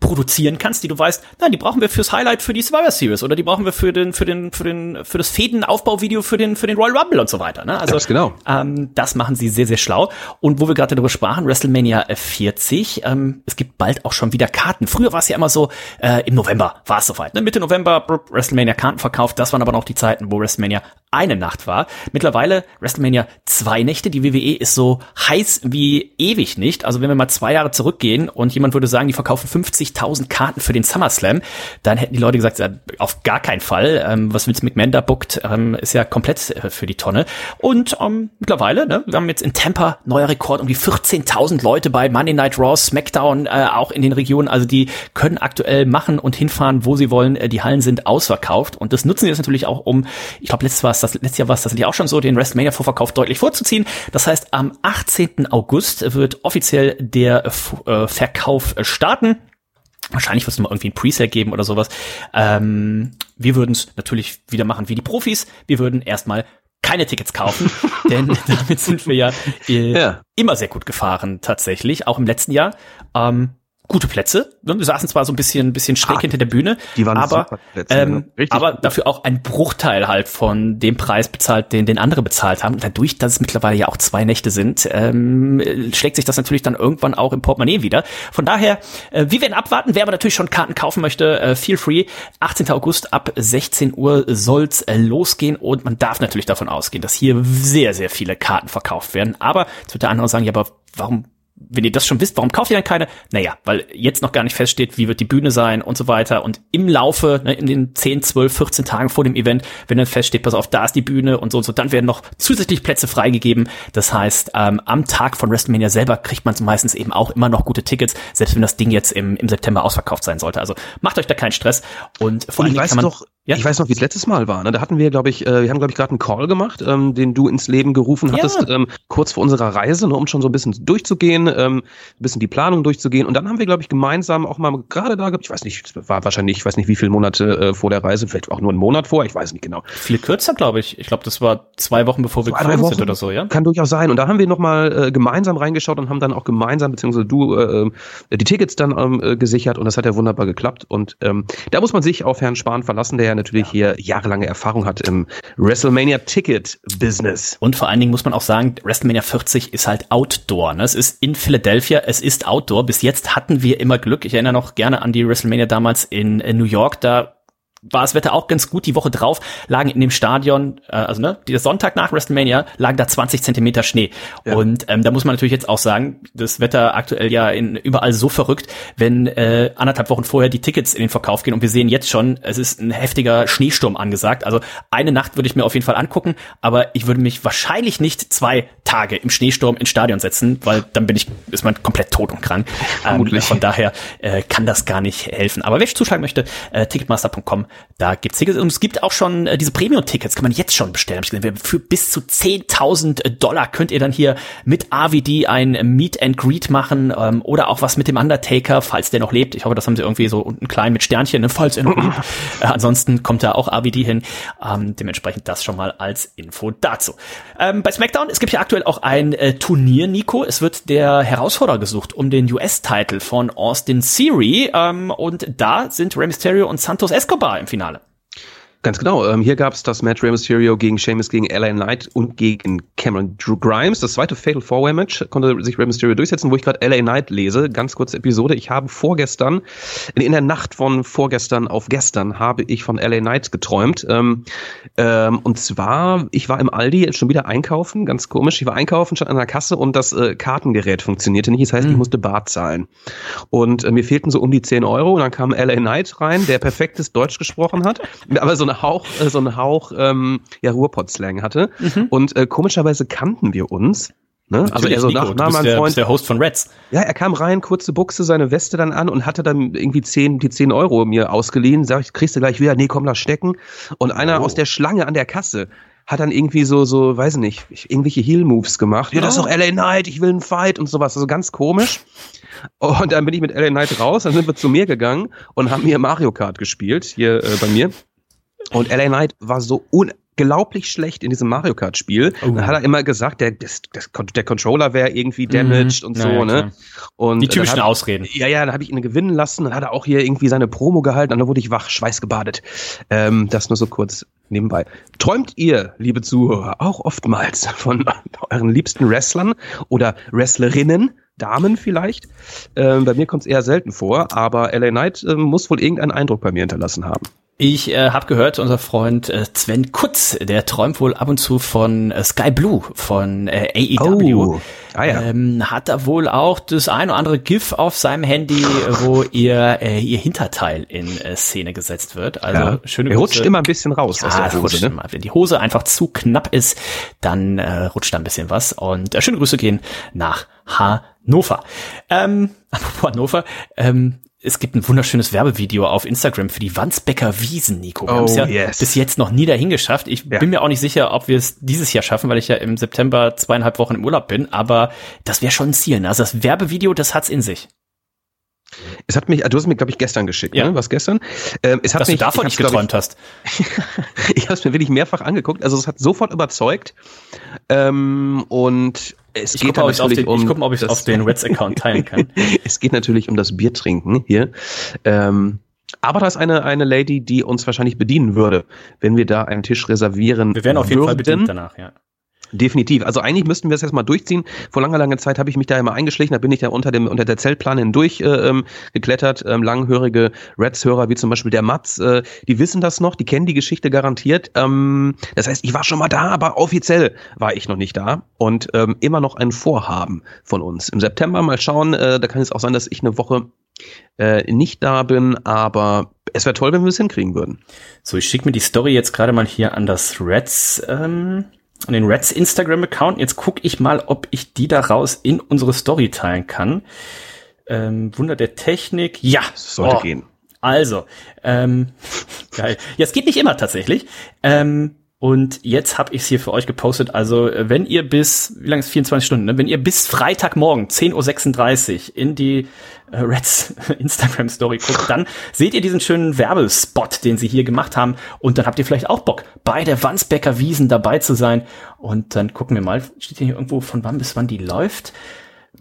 produzieren kannst, die du weißt, nein, die brauchen wir fürs Highlight für die Survivor Series oder die brauchen wir für den für den für den für das Fädenaufbauvideo für den für den Royal Rumble und so weiter. Ne? Also Ganz genau. Ähm, das machen sie sehr sehr schlau. Und wo wir gerade darüber sprachen, WrestleMania 40, ähm, es gibt bald auch schon wieder Karten. Früher war es ja immer so, äh, im November war es soweit. Ne? Mitte November WrestleMania Karten verkauft. Das waren aber noch die Zeiten, wo WrestleMania eine Nacht war. Mittlerweile WrestleMania zwei Nächte. Die WWE ist so heiß wie ewig nicht. Also wenn wir mal zwei Jahre zurückgehen und jemand würde sagen, die verkaufen 50.000 Karten für den SummerSlam, dann hätten die Leute gesagt, auf gar keinen Fall. Ähm, was Vince McMahon da bookt, ähm, ist ja komplett äh, für die Tonne. Und ähm, mittlerweile, ne, wir haben jetzt in Tampa neuer Rekord, um die 14.000 Leute bei Monday Night Raw, SmackDown, äh, auch in den Regionen. Also die können aktuell machen und hinfahren, wo sie wollen. Äh, die Hallen sind ausverkauft und das nutzen sie jetzt natürlich auch, um, ich glaube, letztes war das letztes Jahr war es tatsächlich auch schon so, den WrestleMania-Vorverkauf deutlich vorzuziehen. Das heißt, am 18. August wird offiziell der äh, Verkauf starten. Wahrscheinlich wird es noch irgendwie ein Presale geben oder sowas. Ähm, wir würden es natürlich wieder machen wie die Profis. Wir würden erstmal keine Tickets kaufen, denn damit sind wir ja, äh, ja, immer sehr gut gefahren tatsächlich, auch im letzten Jahr. Ähm, gute Plätze. Ne? Wir saßen zwar so ein bisschen, ein bisschen schräg ah, hinter der Bühne, die waren aber, Plätze, ähm, aber dafür auch ein Bruchteil halt von dem Preis bezahlt, den, den andere bezahlt haben. Und dadurch, dass es mittlerweile ja auch zwei Nächte sind, ähm, schlägt sich das natürlich dann irgendwann auch im Portemonnaie wieder. Von daher, äh, wir werden abwarten. Wer aber natürlich schon Karten kaufen möchte, äh, feel free. 18. August ab 16 Uhr soll's äh, losgehen und man darf natürlich davon ausgehen, dass hier sehr, sehr viele Karten verkauft werden. Aber jetzt wird der andere sagen, ja, aber warum wenn ihr das schon wisst, warum kauft ihr dann keine? Naja, weil jetzt noch gar nicht feststeht, wie wird die Bühne sein und so weiter. Und im Laufe, ne, in den 10, 12, 14 Tagen vor dem Event, wenn dann feststeht, pass auf, da ist die Bühne und so und so, dann werden noch zusätzlich Plätze freigegeben. Das heißt, ähm, am Tag von WrestleMania selber kriegt man meistens eben auch immer noch gute Tickets, selbst wenn das Ding jetzt im, im September ausverkauft sein sollte. Also macht euch da keinen Stress. Und vor allem kann man, doch, ja? Ich weiß noch, wie es letztes Mal war. Ne? Da hatten wir, glaube ich, äh, wir haben, glaube ich, gerade einen Call gemacht, ähm, den du ins Leben gerufen hattest, ja. ähm, kurz vor unserer Reise, ne, um schon so ein bisschen durchzugehen, ähm, ein bisschen die Planung durchzugehen. Und dann haben wir, glaube ich, gemeinsam auch mal gerade da, ich weiß nicht, war wahrscheinlich, ich weiß nicht, wie viele Monate äh, vor der Reise, vielleicht auch nur einen Monat vor, ich weiß nicht genau. Viel kürzer, glaube ich. Ich glaube, das war zwei Wochen, bevor wir geflogen sind oder so, ja? Kann durchaus sein. Und da haben wir nochmal äh, gemeinsam reingeschaut und haben dann auch gemeinsam, beziehungsweise du, äh, äh, die Tickets dann ähm, äh, gesichert und das hat ja wunderbar geklappt. Und ähm, da muss man sich auf Herrn Spahn verlassen, der ja natürlich hier jahrelange Erfahrung hat im WrestleMania Ticket Business. Und vor allen Dingen muss man auch sagen, WrestleMania 40 ist halt Outdoor. Ne? Es ist in Philadelphia, es ist Outdoor. Bis jetzt hatten wir immer Glück. Ich erinnere noch gerne an die WrestleMania damals in, in New York. Da war das Wetter auch ganz gut. Die Woche drauf lagen in dem Stadion, äh, also ne, der Sonntag nach WrestleMania, lagen da 20 Zentimeter Schnee. Ja. Und ähm, da muss man natürlich jetzt auch sagen, das Wetter aktuell ja in, überall so verrückt, wenn äh, anderthalb Wochen vorher die Tickets in den Verkauf gehen und wir sehen jetzt schon, es ist ein heftiger Schneesturm angesagt. Also eine Nacht würde ich mir auf jeden Fall angucken, aber ich würde mich wahrscheinlich nicht zwei Tage im Schneesturm ins Stadion setzen, weil dann bin ich, ist man komplett tot und krank. Ähm, von daher äh, kann das gar nicht helfen. Aber wer zuschlagen möchte, äh, ticketmaster.com da gibt's Tickets und es gibt auch schon äh, diese Premium-Tickets, kann man jetzt schon bestellen. Für bis zu 10.000 Dollar könnt ihr dann hier mit RVD ein Meet and Greet machen ähm, oder auch was mit dem Undertaker, falls der noch lebt. Ich hoffe, das haben sie irgendwie so unten klein mit Sternchen, ne, falls er noch lebt. Äh, ansonsten kommt da auch RVD hin. Ähm, dementsprechend das schon mal als Info dazu. Ähm, bei SmackDown, es gibt ja aktuell auch ein äh, Turnier, Nico. Es wird der Herausforderer gesucht um den US-Title von Austin Theory ähm, und da sind Rey Mysterio und Santos Escobar im Finale. Ganz genau. Ähm, hier gab es das Match Rey Mysterio gegen Sheamus gegen LA Knight und gegen Cameron Drew Grimes. Das zweite Fatal Four Way Match konnte sich Rey Mysterio durchsetzen, wo ich gerade LA Knight lese. Ganz kurze Episode. Ich habe vorgestern, in der Nacht von vorgestern auf gestern, habe ich von LA Knight geträumt. Ähm, ähm, und zwar, ich war im Aldi schon wieder einkaufen, ganz komisch. Ich war einkaufen, stand an der Kasse und das äh, Kartengerät funktionierte nicht. Das heißt, mhm. ich musste Bar zahlen. Und äh, mir fehlten so um die 10 Euro. Und dann kam LA Knight rein, der perfektes Deutsch gesprochen hat. Aber so eine eine Hauch, äh, so einen Hauch ähm, ja, Ruhrpott-Slang hatte. Mhm. Und äh, komischerweise kannten wir uns. Ne? Also er so Nico, nach, nach meinem der, Freund. der Host von Reds. Ja, er kam rein, kurze Buchse, seine Weste dann an und hatte dann irgendwie zehn, die zehn Euro mir ausgeliehen. Sag ich, kriegst du gleich wieder? Nee, komm, lass stecken. Und einer oh. aus der Schlange an der Kasse hat dann irgendwie so, so, weiß nicht, irgendwelche Heel-Moves gemacht. Ja, das ist doch LA Knight, ich will einen Fight und sowas. Also ganz komisch. Und dann bin ich mit LA Knight raus, dann sind wir zu mir gegangen und haben hier Mario Kart gespielt, hier äh, bei mir. Und LA Knight war so un unglaublich schlecht in diesem Mario Kart Spiel. Oh. Dann hat er immer gesagt, der, das, das, der Controller wäre irgendwie damaged und so, Ja, ne? klar. Und Die dann typischen hab- Ausreden. Ja, ja, da habe ich ihn gewinnen lassen. Dann hat er auch hier irgendwie seine Promo gehalten und dann wurde ich wach, schweißgebadet. Ähm, das nur so kurz nebenbei. Träumt ihr, liebe Zuhörer, auch oftmals von euren liebsten Wrestlern oder Wrestlerinnen? Damen vielleicht. Ähm, bei mir kommt es eher selten vor, aber LA Knight ähm, muss wohl irgendeinen Eindruck bei mir hinterlassen haben. Ich äh, habe gehört, unser Freund äh, Sven Kutz, der träumt wohl ab und zu von äh, Sky Blue, von äh, AEW. Oh. Ah ja. ähm, hat da wohl auch das ein oder andere GIF auf seinem Handy, wo ihr, äh, ihr Hinterteil in äh, Szene gesetzt wird. Also ja. schöne er rutscht immer ein bisschen raus aus Ja, der es Hose. Ne? immer. Wenn die Hose einfach zu knapp ist, dann äh, rutscht da ein bisschen was. Und äh, schöne Grüße gehen nach Hannover. Ähm, apropos Hannover, ähm, es gibt ein wunderschönes Werbevideo auf Instagram für die Wandsbecker Wiesen, Nico. Wir Oh, haben es ja yes. bis jetzt noch nie dahin geschafft. Ich Ja. bin mir auch nicht sicher, ob wir es dieses Jahr schaffen, weil ich ja im September zweieinhalb Wochen im Urlaub bin. Aber das wäre schon ein Ziel. Ne? Also das Werbevideo, das hat's in sich. Es hat mich, du hast mir, glaube ich, gestern geschickt, Ja. ne? Was gestern? Ähm, es hat Dass mich, du davon ich nicht geträumt hast. Ich, ich habe es mir wirklich mehrfach angeguckt. Also es hat sofort überzeugt. Ähm, und es Ich geht gucke ich natürlich den, ich um guck mal, ob ich das- auf den Reds-Account teilen kann. es geht natürlich um das Biertrinken hier. Ähm, aber da ist eine, eine Lady, die uns wahrscheinlich bedienen würde, wenn wir da einen Tisch reservieren Wir werden auf jeden Fall bedient danach, ja. Definitiv. Also eigentlich müssten wir es jetzt mal durchziehen. Vor langer, langer Zeit habe ich mich da immer eingeschlichen. Da bin ich da unter dem unter der Zeltplane hindurch äh, ähm, geklettert. Ähm, langhörige Reds-Hörer wie zum Beispiel der Mats, äh, die wissen das noch, die kennen die Geschichte garantiert. Ähm, das heißt, ich war schon mal da, aber offiziell war ich noch nicht da und ähm, immer noch ein Vorhaben von uns. Im September mal schauen. Äh, da kann es auch sein, dass ich eine Woche äh, nicht da bin, aber es wäre toll, wenn wir es hinkriegen würden. So, ich schicke mir die Story jetzt gerade mal hier an das Reds, ähm, an den Reds Instagram-Account. Jetzt gucke ich mal, ob ich die daraus in unsere Story teilen kann. Ähm, Wunder der Technik. Ja, sollte Oh, gehen. Also, ähm, geil. Ja, es geht nicht immer tatsächlich. Ähm, und jetzt habe ich es hier für euch gepostet. Also, äh, wenn ihr bis, wie lange ist 24 Stunden, ne? wenn ihr bis Freitagmorgen 10.36 Uhr in die äh, Reds Instagram Story guckt, dann seht ihr diesen schönen Werbespot, den sie hier gemacht haben. Und dann habt ihr vielleicht auch Bock, bei der Wandsbecker Wiesen dabei zu sein. Und dann gucken wir mal, steht hier irgendwo von wann bis wann die läuft?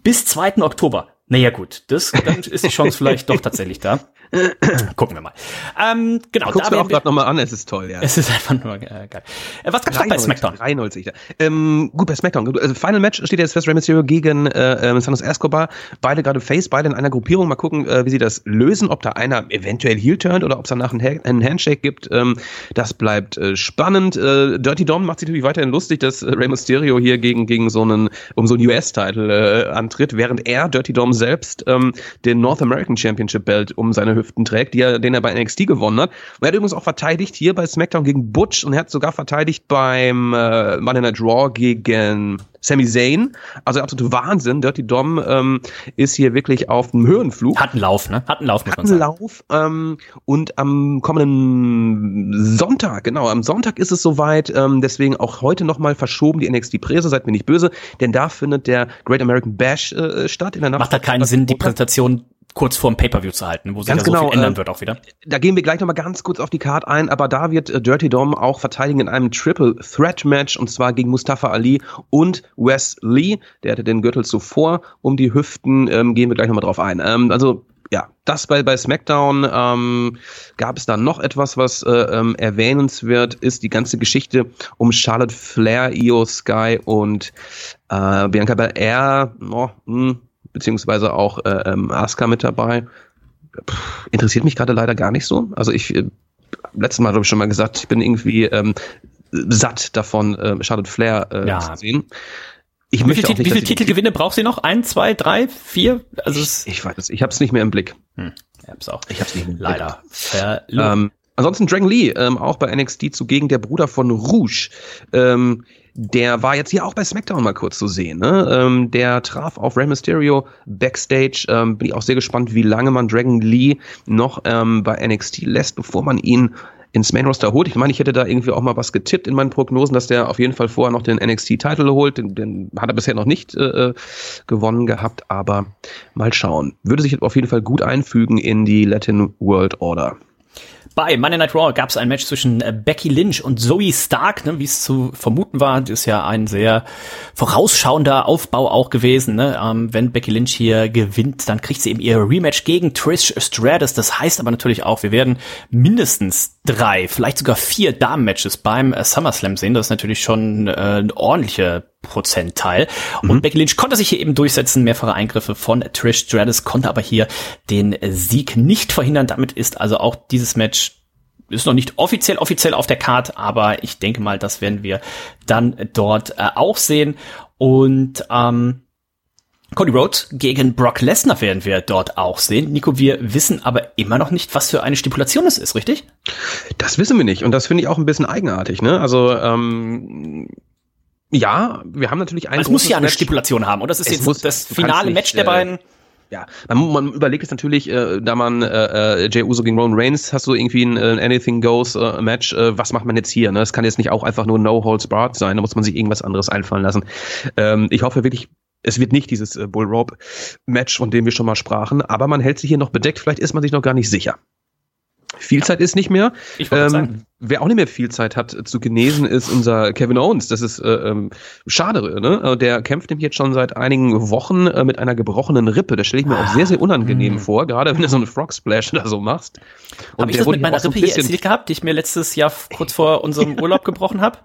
Bis 2. Oktober. Naja gut, das, dann ist die Chance vielleicht doch tatsächlich da. Gucken wir mal. Ähm, genau, Guck's mir werden auch gerade nochmal an, es ist toll, ja. Es ist einfach nur äh, geil. Äh, was gab's noch bei SmackDown? 93. ja. Ähm, gut, bei SmackDown. Also Final Match steht jetzt fest, Rey Mysterio gegen äh, äh, Santos Escobar. Beide gerade Face, beide in einer Gruppierung. Mal gucken, äh, wie sie das lösen. Ob da einer eventuell Heel turnt oder ob es danach einen, Ha- einen Handshake gibt. Ähm, das bleibt äh, spannend. Äh, Dirty Dom macht sich natürlich weiterhin lustig, dass Rey Mysterio hier gegen, gegen so einen, um so einen US-Title äh, antritt, während er, Dirty Dom selbst, ähm, den North American Championship Belt um seine Hüften trägt, die er, den er bei NXT gewonnen hat. Und er hat übrigens auch verteidigt hier bei SmackDown gegen Butch und er hat sogar verteidigt beim äh, Monday Night Raw gegen Sami Zayn. Also absolut Wahnsinn. Dirty Dom ähm, ist hier wirklich auf dem Höhenflug. Hat einen Lauf, ne? Hat einen Lauf, muss man Einen. Lauf ähm, und am kommenden Sonntag, genau, am Sonntag ist es soweit, ähm, deswegen auch heute nochmal verschoben die NXT-Präse, seid mir nicht böse, denn da findet der Great American Bash äh, statt in der Nacht. Macht halt keinen Sinn, die Präsentation kurz vor dem Pay-Per-View zu halten, wo sich Ganz ja so genau, viel ändern ähm, wird auch wieder. Da gehen wir gleich nochmal ganz kurz auf die Card ein, aber da wird äh, Dirty Dom auch verteidigen in einem Triple Threat Match und zwar gegen Mustafa Ali und Wes Lee. Der hatte den Gürtel zuvor um die Hüften, ähm, gehen wir gleich nochmal drauf ein. Ähm, also ja, das bei, bei SmackDown ähm, gab es dann noch etwas, was äh, ähm, erwähnenswert ist. Die ganze Geschichte um Charlotte Flair, Io Sky und äh, Bianca Belair, oh, mh, beziehungsweise auch äh, ähm, Asuka mit dabei pff, interessiert mich gerade leider gar nicht so. Also ich, äh, letztes Mal habe ich schon mal gesagt, ich bin irgendwie ähm, satt davon, äh, Charlotte Flair äh, Ja. zu sehen. Ich Wie möchte viele, auch nicht, wie viele dass sie- Titelgewinne braucht sie noch? Ein, zwei, drei, vier? Also es, Ich weiß es, ich habe es nicht mehr im Blick. hm, ich hab's auch Ich habe es nicht mehr im Blick. leider verloren. Ähm, ansonsten Dragon Lee, ähm, auch bei NXT zugegen, der Bruder von Rouge. Ähm, der war jetzt hier auch bei SmackDown mal kurz zu sehen. Ne? Ähm, der traf auf Rey Mysterio backstage. Ähm, bin ich auch sehr gespannt, wie lange man Dragon Lee noch ähm, bei NXT lässt, bevor man ihn ins Main Roster holt. Ich meine, ich hätte da irgendwie auch mal was getippt in meinen Prognosen, dass der auf jeden Fall vorher noch den NXT-Titel holt. Den, den hat er bisher noch nicht äh, gewonnen gehabt, aber mal schauen. Würde sich auf jeden Fall gut einfügen in die Latin World Order. Bei Monday Night Raw gab es ein Match zwischen äh, Becky Lynch und Zoe Stark, ne, wie es zu vermuten war. Das ist ja ein sehr vorausschauender Aufbau auch gewesen. Ne? Ähm, wenn Becky Lynch hier gewinnt, dann kriegt sie eben ihr Rematch gegen Trish Stratus. Das heißt aber natürlich auch, wir werden mindestens drei, vielleicht sogar vier Damen-Matches beim äh, SummerSlam sehen. Das ist natürlich schon äh, ein ordentlicher Prozentteil. Mhm. Und Becky Lynch konnte sich hier eben durchsetzen, mehrfache Eingriffe von Trish Stratus, konnte aber hier den Sieg nicht verhindern. Damit ist also auch dieses Match ist noch nicht offiziell offiziell auf der Card, aber ich denke mal, das werden wir dann dort äh, auch sehen. Und ähm, Cody Rhodes gegen Brock Lesnar werden wir dort auch sehen. Nico, wir wissen aber immer noch nicht, was für eine Stipulation es ist, richtig? Das wissen wir nicht und das finde ich auch ein bisschen eigenartig. Ne? Also ähm, ja, wir haben natürlich ein. Es muss ja eine Match. Stipulation haben, oder? Das ist es jetzt muss, das finale nicht, Match der äh, beiden. Ja, man, man überlegt es natürlich, äh, da man äh, äh, Jay Uso gegen Roman Reigns hast du irgendwie ein äh, Anything Goes äh, Match, äh, was macht man jetzt hier? Ne? Es kann jetzt nicht auch einfach nur No Holds Barred sein, da muss man sich irgendwas anderes einfallen lassen. Ähm, ich hoffe wirklich es wird nicht dieses äh, Bull Rope Match, von dem wir schon mal sprachen, aber man hält sich hier noch bedeckt. Vielleicht ist man sich noch gar nicht sicher. Viel Zeit ist nicht mehr. Ich ähm. Wer auch nicht mehr viel Zeit hat zu genesen, ist unser Kevin Owens. Das ist äh, ähm, schade. Ne? Äh, der kämpft nämlich jetzt schon seit einigen Wochen äh, mit einer gebrochenen Rippe. Das stelle ich mir ah. auch sehr, sehr unangenehm ah. vor, gerade wenn du so einen Frog Splash oder so machst. Habe ich das mit meiner Rippe so hier erzählt gehabt, die ich mir letztes Jahr kurz vor unserem Urlaub gebrochen habe?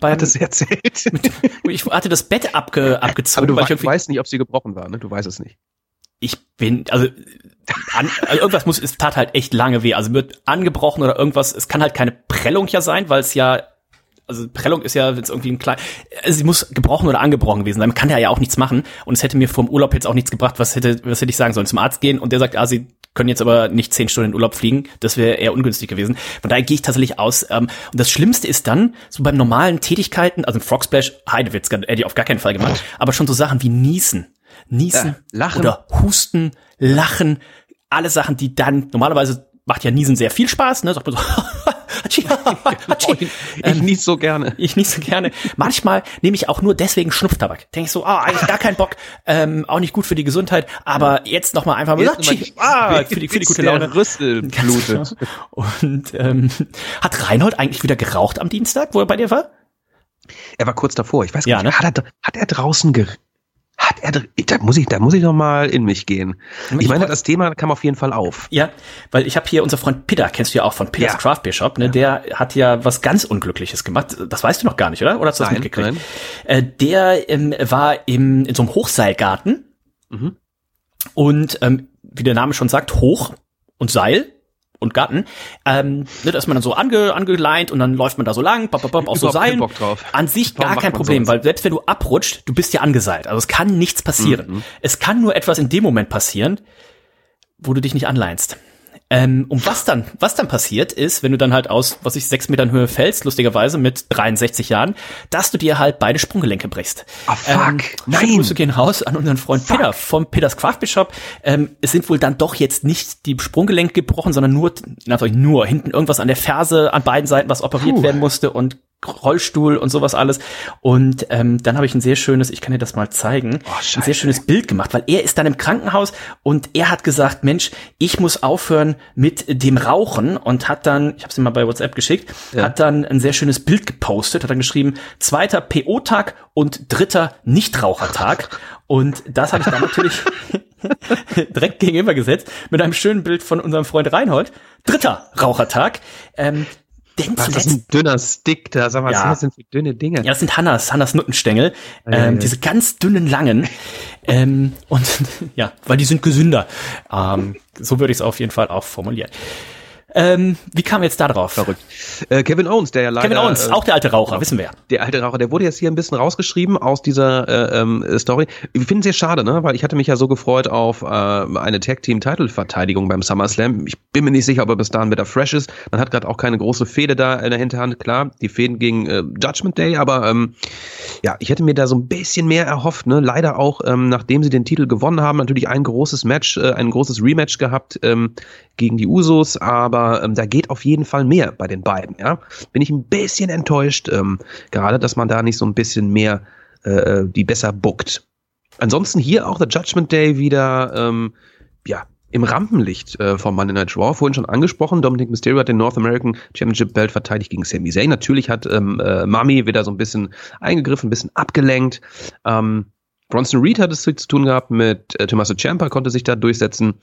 Beim, hat es erzählt. Mit, ich hatte das Bett abge, abgezogen. Aber du weißt nicht, ob sie gebrochen war, ne? Du weißt es nicht. Ich bin, also, an, also irgendwas muss, es tat halt echt lange weh. Also wird angebrochen oder irgendwas. Es kann halt keine Prellung ja sein, weil es ja, also Prellung ist ja jetzt irgendwie ein klein, also sie muss gebrochen oder angebrochen gewesen sein. Man kann ja ja auch nichts machen. Und es hätte mir vom Urlaub jetzt auch nichts gebracht. Was hätte, was hätte ich sagen sollen? Zum Arzt gehen und der sagt, ah, sie können jetzt aber nicht zehn Stunden in Urlaub fliegen. Das wäre eher ungünstig gewesen. Von daher gehe ich tatsächlich aus. Ähm, und das Schlimmste ist dann, so beim normalen Tätigkeiten, also ein Frog Splash, Heidewitz, Eddie auf gar keinen Fall gemacht, aber schon so Sachen wie Niesen. Niesen äh, lachen. oder Husten, Lachen, alle Sachen, die dann normalerweise macht ja Niesen sehr viel Spaß, ne? Sagt man so, ich ähm, nicht so gerne. Ich nicht so gerne. Manchmal nehme ich auch nur deswegen Schnupftabak. Denke ich so, ah, eigentlich gar keinen Bock, ähm, auch nicht gut für die Gesundheit, aber jetzt noch mal einfach mal, ah, für die, für die gute Laune. Rüssel blutet. Genau. Und ähm, hat Reinhold eigentlich wieder geraucht am Dienstag, wo er bei dir war? Er war kurz davor. Ich weiß gar ja, nicht. Ne? Hat, er, hat er draußen hat er, da muss ich, da muss ich noch mal in mich gehen. Ich, meine, das Thema kam auf jeden Fall auf. Ja, weil ich habe hier unser Freund Peter, kennst du ja auch von Peters ja. Craft Beer Shop, ne? Der hat ja was ganz Unglückliches gemacht. Das weißt du noch gar nicht, oder? Oder hast du das nein, mitgekriegt? Nein. Äh, der ähm, war im, in so einem Hochseilgarten mhm. und ähm, wie der Name schon sagt, hoch und Seil und Gatten. Ähm, ne, da ist man dann so ange, angeleint und dann läuft man da so lang, bop, bop, bop, auf so Seilen. Bock drauf. An sich Warum gar kein Problem, weil selbst wenn du abrutscht, du bist ja angeseilt. Also es kann nichts passieren. Mhm. Es kann nur etwas in dem Moment passieren, wo du dich nicht anleinst. Ähm, und was dann, was dann passiert ist, wenn du dann halt aus, was ich, sechs Metern Höhe fällst, lustigerweise mit 63 Jahren, dass du dir halt beide Sprunggelenke brichst. Ah, fuck. Ähm, Nein. Grüße gehen raus an unseren Freund fuck. Peter vom Peters Craft Bishop. Ähm, es sind wohl dann doch jetzt nicht die Sprunggelenke gebrochen, sondern nur, natürlich nur hinten irgendwas an der Ferse an beiden Seiten, was operiert Puh. werden musste und Rollstuhl und sowas alles. Und ähm, dann habe ich ein sehr schönes, ich kann dir das mal zeigen, oh, ein sehr schönes Bild gemacht, weil er ist dann im Krankenhaus und er hat gesagt, Mensch, ich muss aufhören mit dem Rauchen und hat dann, ich habe es ihm mal bei WhatsApp geschickt, ja. hat dann ein sehr schönes Bild gepostet, hat dann geschrieben, zweiter PO-Tag und dritter Nichtrauchertag. Und das habe ich dann natürlich direkt gegenüber gesetzt mit einem schönen Bild von unserem Freund Reinhold. Dritter Rauchertag. Ähm, denn Ach, das ist ein dünner Stick da, sag mal, ja. was sind für dünne Dinge? Ja, das sind Hannas, Hannas Nuttenstängel, ähm, ja, ja. diese ganz dünnen, langen. ähm, und ja, weil die sind gesünder. Ähm, so würde ich es auf jeden Fall auch formulieren. Ähm, wie kam jetzt da drauf? Verrückt. Äh, Kevin Owens, der ja leider. Kevin Owens, äh, auch der alte Raucher, wissen wir. Der alte Raucher, der wurde jetzt hier ein bisschen rausgeschrieben aus dieser äh, ähm, Story. Ich finde es sehr schade, ne? Weil ich hatte mich ja so gefreut auf äh, eine Tag-Team-Title-Verteidigung beim SummerSlam. Ich bin mir nicht sicher, ob er bis dahin wieder fresh ist. Man hat gerade auch keine große Fehde da in der Hinterhand. Klar, die Fäden gegen äh, Judgment Day, aber ähm, ja, ich hätte mir da so ein bisschen mehr erhofft. Ne? Leider auch, ähm, nachdem sie den Titel gewonnen haben, natürlich ein großes Match, äh, ein großes Rematch gehabt ähm, gegen die Usos, aber ähm, da geht auf jeden Fall mehr bei den beiden. Ja, bin ich ein bisschen enttäuscht, ähm, gerade, dass man da nicht so ein bisschen mehr äh, äh die besser bookt. Ansonsten hier auch The Judgment Day wieder, ähm, ja, im Rampenlicht äh, vom Monday Night Raw. Vorhin schon angesprochen, Dominic Mysterio hat den North American Championship Belt verteidigt gegen Sami Zayn. Natürlich hat ähm, äh, Mami wieder so ein bisschen eingegriffen, ein bisschen abgelenkt. Ähm, Bronson Reed hat es zu tun gehabt mit äh, Tommaso Ciampa, konnte sich da durchsetzen.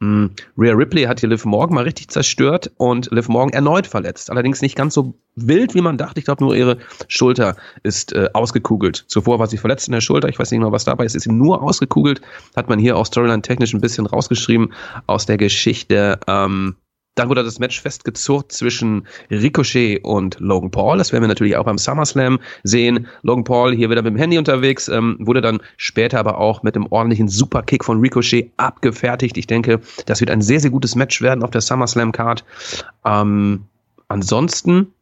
Mm, Rhea Ripley hat hier Liv Morgan mal richtig zerstört und Liv Morgan erneut verletzt. Allerdings nicht ganz so wild, wie man dachte. Ich glaube, nur ihre Schulter ist äh, ausgekugelt. Zuvor war sie verletzt in der Schulter. Ich weiß nicht mal, was dabei ist. Ist sie nur ausgekugelt. Hat man hier auch Storyline technisch ein bisschen rausgeschrieben aus der Geschichte. Ähm, dann wurde das Match festgezurrt zwischen Ricochet und Logan Paul. Das werden wir natürlich auch beim SummerSlam sehen. Logan Paul hier wieder mit dem Handy unterwegs, ähm, wurde dann später aber auch mit einem ordentlichen Superkick von Ricochet abgefertigt. Ich denke, das wird ein sehr, sehr gutes Match werden auf der SummerSlam-Card. Ähm, ansonsten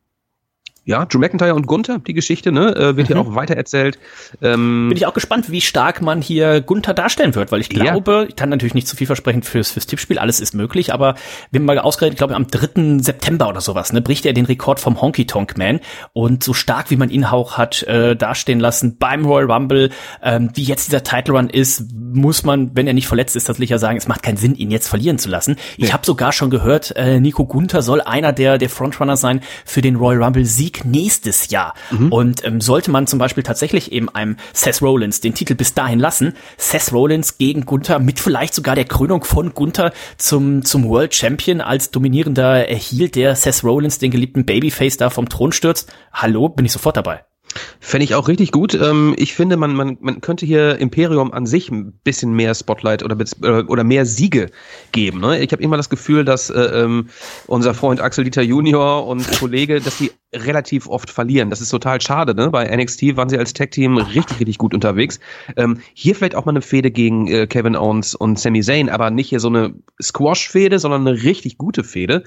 ja, Drew McIntyre und Gunther, die Geschichte, ne, äh, wird mhm. hier auch weiter erzählt. Ähm, Bin ich auch gespannt, wie stark man hier Gunther darstellen wird, weil ich glaube, ja. ich kann natürlich nicht zu viel versprechen fürs, fürs Tippspiel, alles ist möglich, aber wir haben mal ausgerechnet, ich glaube am 3. September oder sowas, ne, bricht er den Rekord vom Honky Tonk Man und so stark, wie man ihn auch hat äh, dastehen lassen beim Royal Rumble, ähm, wie jetzt dieser Title Run ist, muss man, wenn er nicht verletzt ist, tatsächlich ja sagen, es macht keinen Sinn, ihn jetzt verlieren zu lassen. Ich habe sogar schon gehört, äh, Nico Gunther soll einer der, der Frontrunner sein für den Royal Rumble Sieg nächstes Jahr. Mhm. Und ähm, sollte man zum Beispiel tatsächlich eben einem Seth Rollins den Titel bis dahin lassen, Seth Rollins gegen Gunther mit vielleicht sogar der Krönung von Gunther zum, zum World Champion als dominierender erhielt, der Seth Rollins den geliebten Babyface da vom Thron stürzt. Hallo, bin ich sofort dabei. Fände ich auch richtig gut. Ähm, ich finde, man, man, man könnte hier Imperium an sich ein bisschen mehr Spotlight oder, äh, oder mehr Siege geben. Ne? Ich habe immer das Gefühl, dass äh, ähm, unser Freund Axel Dieter Junior und Kollege, dass die relativ oft verlieren. Das ist total schade. Ne? Bei NXT waren sie als Tag-Team richtig, richtig gut unterwegs. Ähm, hier vielleicht auch mal eine Fehde gegen äh, Kevin Owens und Sami Zayn, aber nicht hier so eine Squash-Fehde, sondern eine richtig gute Fehde.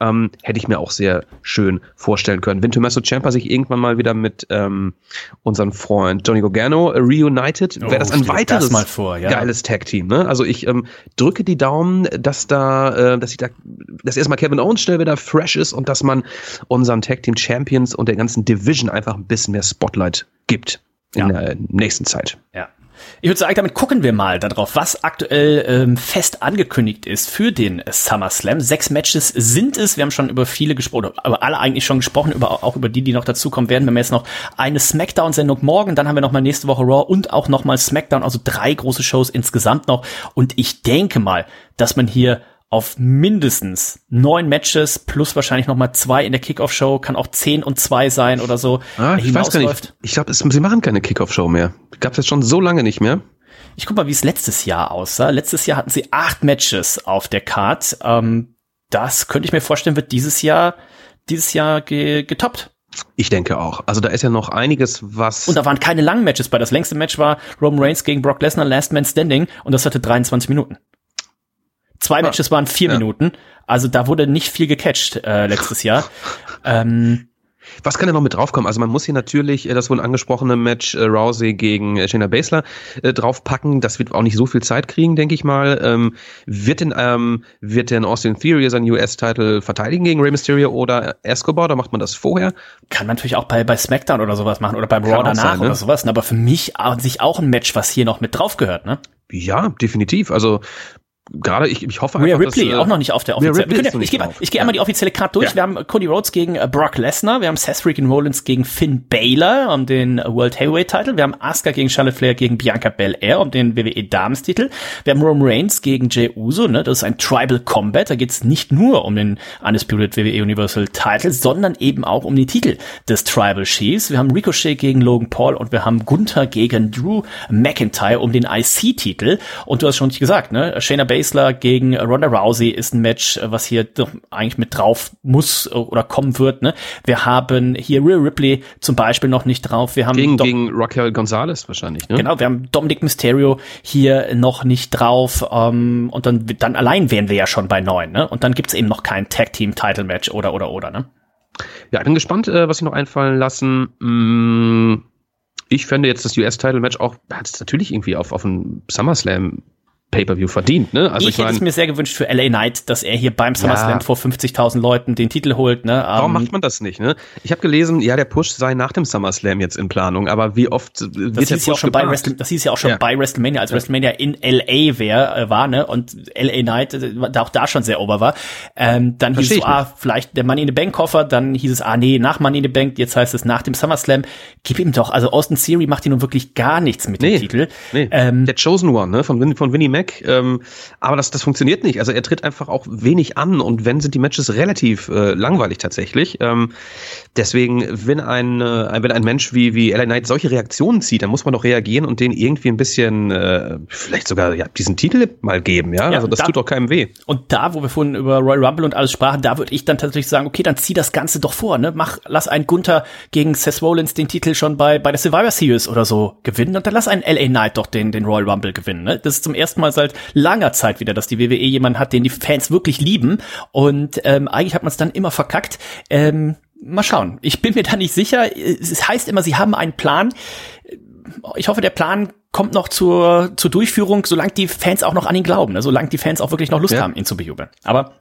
Ähm, hätte ich mir auch sehr schön vorstellen können. Wenn Tommaso Ciampa sich irgendwann mal wieder mit ähm, unseren Freund Johnny Gargano äh, reunited, wäre das oh, ein weiteres das vor, ja. geiles Tag-Team. Ne? Also ich ähm, drücke die Daumen, dass da, äh, dass ich da, dass erstmal Kevin Owens schnell wieder fresh ist und dass man unseren Tag-Team Champions und der ganzen Division einfach ein bisschen mehr Spotlight gibt in ja. der nächsten Zeit. Ja. Ich würde sagen, damit gucken wir mal darauf, was aktuell ähm, fest angekündigt ist für den SummerSlam. Sechs Matches sind es. Wir haben schon über viele gesprochen, aber alle eigentlich schon gesprochen, über, auch über die, die noch dazukommen werden. Wir haben jetzt noch eine SmackDown-Sendung morgen, dann haben wir noch mal nächste Woche Raw und auch noch mal SmackDown, also drei große Shows insgesamt noch. Und ich denke mal, dass man hier auf mindestens neun Matches plus wahrscheinlich noch mal zwei in der Kickoff-Show, kann auch zehn und zwei sein oder so. Ah, ich weiß gar nicht. Ich glaube, sie machen keine Kickoff-Show mehr. Gab es jetzt schon so lange nicht mehr. Ich guck mal, wie es letztes Jahr aussah. Letztes Jahr hatten sie acht Matches auf der Card. Ähm, das könnte ich mir vorstellen, wird dieses Jahr, dieses Jahr ge getoppt. Ich denke auch. Also da ist ja noch einiges, was. Und da waren keine langen Matches bei. Das längste Match war Roman Reigns gegen Brock Lesnar, Last Man Standing, und das hatte 23 Minuten. Zwei Matches waren vier ja. Minuten. Also da wurde nicht viel gecatcht äh, letztes Jahr. Ähm, was kann denn noch mit draufkommen? Also man muss hier natürlich äh, das wohl angesprochene Match äh, Rousey gegen äh, Shayna Baszler äh, draufpacken. Das wird auch nicht so viel Zeit kriegen, denke ich mal. Ähm, wird denn ähm, wird denn Austin Theory seinen US-Titel verteidigen gegen Rey Mysterio oder Escobar? Oder macht man das vorher? Kann man natürlich auch bei bei SmackDown oder sowas machen oder beim Raw danach sein, ne? oder sowas. Aber für mich an sich auch ein Match, was hier noch mit drauf gehört, ne? Ja, definitiv. Also gerade ich, ich hoffe einfach, Rhea Ripley dass, äh, auch noch nicht auf der offiziellen. Ja, ich gehe ich geh einmal die offizielle Card durch. Ja. Wir haben Cody Rhodes gegen äh, Brock Lesnar, wir haben Seth Freakin Rollins gegen Finn Balor um den World Heavyweight Title, wir haben Asuka gegen Charlotte Flair gegen Bianca Belair um den WWE Damenstitel, wir haben Roman Reigns gegen Jey Uso, ne, das ist ein Tribal Combat, da geht's nicht nur um den Undisputed WWE Universal Title, sondern eben auch um die Titel des Tribal Chiefs. Wir haben Ricochet gegen Logan Paul und wir haben Gunther gegen Drew McIntyre um den IC Titel und du hast schon nicht gesagt, ne, Shayna Baszler gegen Ronda Rousey ist ein Match, was hier eigentlich mit drauf muss oder kommen wird. Ne? Wir haben hier Rhea Ripley zum Beispiel noch nicht drauf. Wir haben gegen, gegen Raquel Gonzalez wahrscheinlich. Ne? Genau, wir haben Dominic Mysterio hier noch nicht drauf. Ähm, und dann, dann allein wären wir ja schon bei neun. Ne? Und dann gibt's eben noch kein Tag Team Title Match oder oder oder. Ne? Ja, ich bin gespannt, äh, was sie noch einfallen lassen. Mm, ich fände jetzt das US-Title-Match auch, hat es natürlich irgendwie auf, auf einen SummerSlam Pay-per-View verdient. Ne? Also ich, ich hätte es mir sehr gewünscht für LA Knight, dass er hier beim SummerSlam ja. vor 50.000 Leuten den Titel holt. Ne? Warum um, macht man das nicht? Ne? Ich habe gelesen, ja, der Push sei nach dem SummerSlam jetzt in Planung, aber wie oft wird das hieß ja auch schon bei Wrestle Das hieß ja auch schon ja. bei WrestleMania, als ja. WrestleMania in LA wär, äh, war, ne? Und LA Knight äh, auch da schon sehr over war. Ähm, dann Versteh hieß es, ah, vielleicht der Money in the Bank Koffer, dann hieß es, ah nee, nach Money in the Bank, jetzt heißt es nach dem SummerSlam. Gib ihm doch, also Austin Theory macht hier nun wirklich gar nichts mit nee, dem Titel. Nee. Ähm, der Chosen One, ne? Von, von Winnie Mac. Ähm, aber das, das funktioniert nicht. Also er tritt einfach auch wenig an und wenn sind die Matches relativ äh, langweilig tatsächlich. Ähm, deswegen, wenn ein, äh, wenn ein Mensch wie, wie LA Knight solche Reaktionen zieht, dann muss man doch reagieren und den irgendwie ein bisschen, äh, vielleicht sogar ja, diesen Titel mal geben, ja. ja also das da, tut doch keinem weh. Und da, wo wir vorhin über Royal Rumble und alles sprachen, da würde ich dann tatsächlich sagen, okay, dann zieh das Ganze doch vor, ne? Mach, lass einen Gunther gegen Seth Rollins den Titel schon bei, bei der Survivor Series oder so gewinnen und dann lass einen LA Knight doch den, den Royal Rumble gewinnen, ne? Das ist zum ersten Mal seit langer Zeit wieder, dass die WWE jemanden hat, den die Fans wirklich lieben. Und ähm, eigentlich hat man es dann immer verkackt. Ähm, mal schauen. Ich bin mir da nicht sicher. Es heißt immer, sie haben einen Plan. Ich hoffe, der Plan kommt noch zur, zur Durchführung, solange die Fans auch noch an ihn glauben, ne? solange die Fans auch wirklich noch Lust ja. haben, ihn zu bejubeln. Aber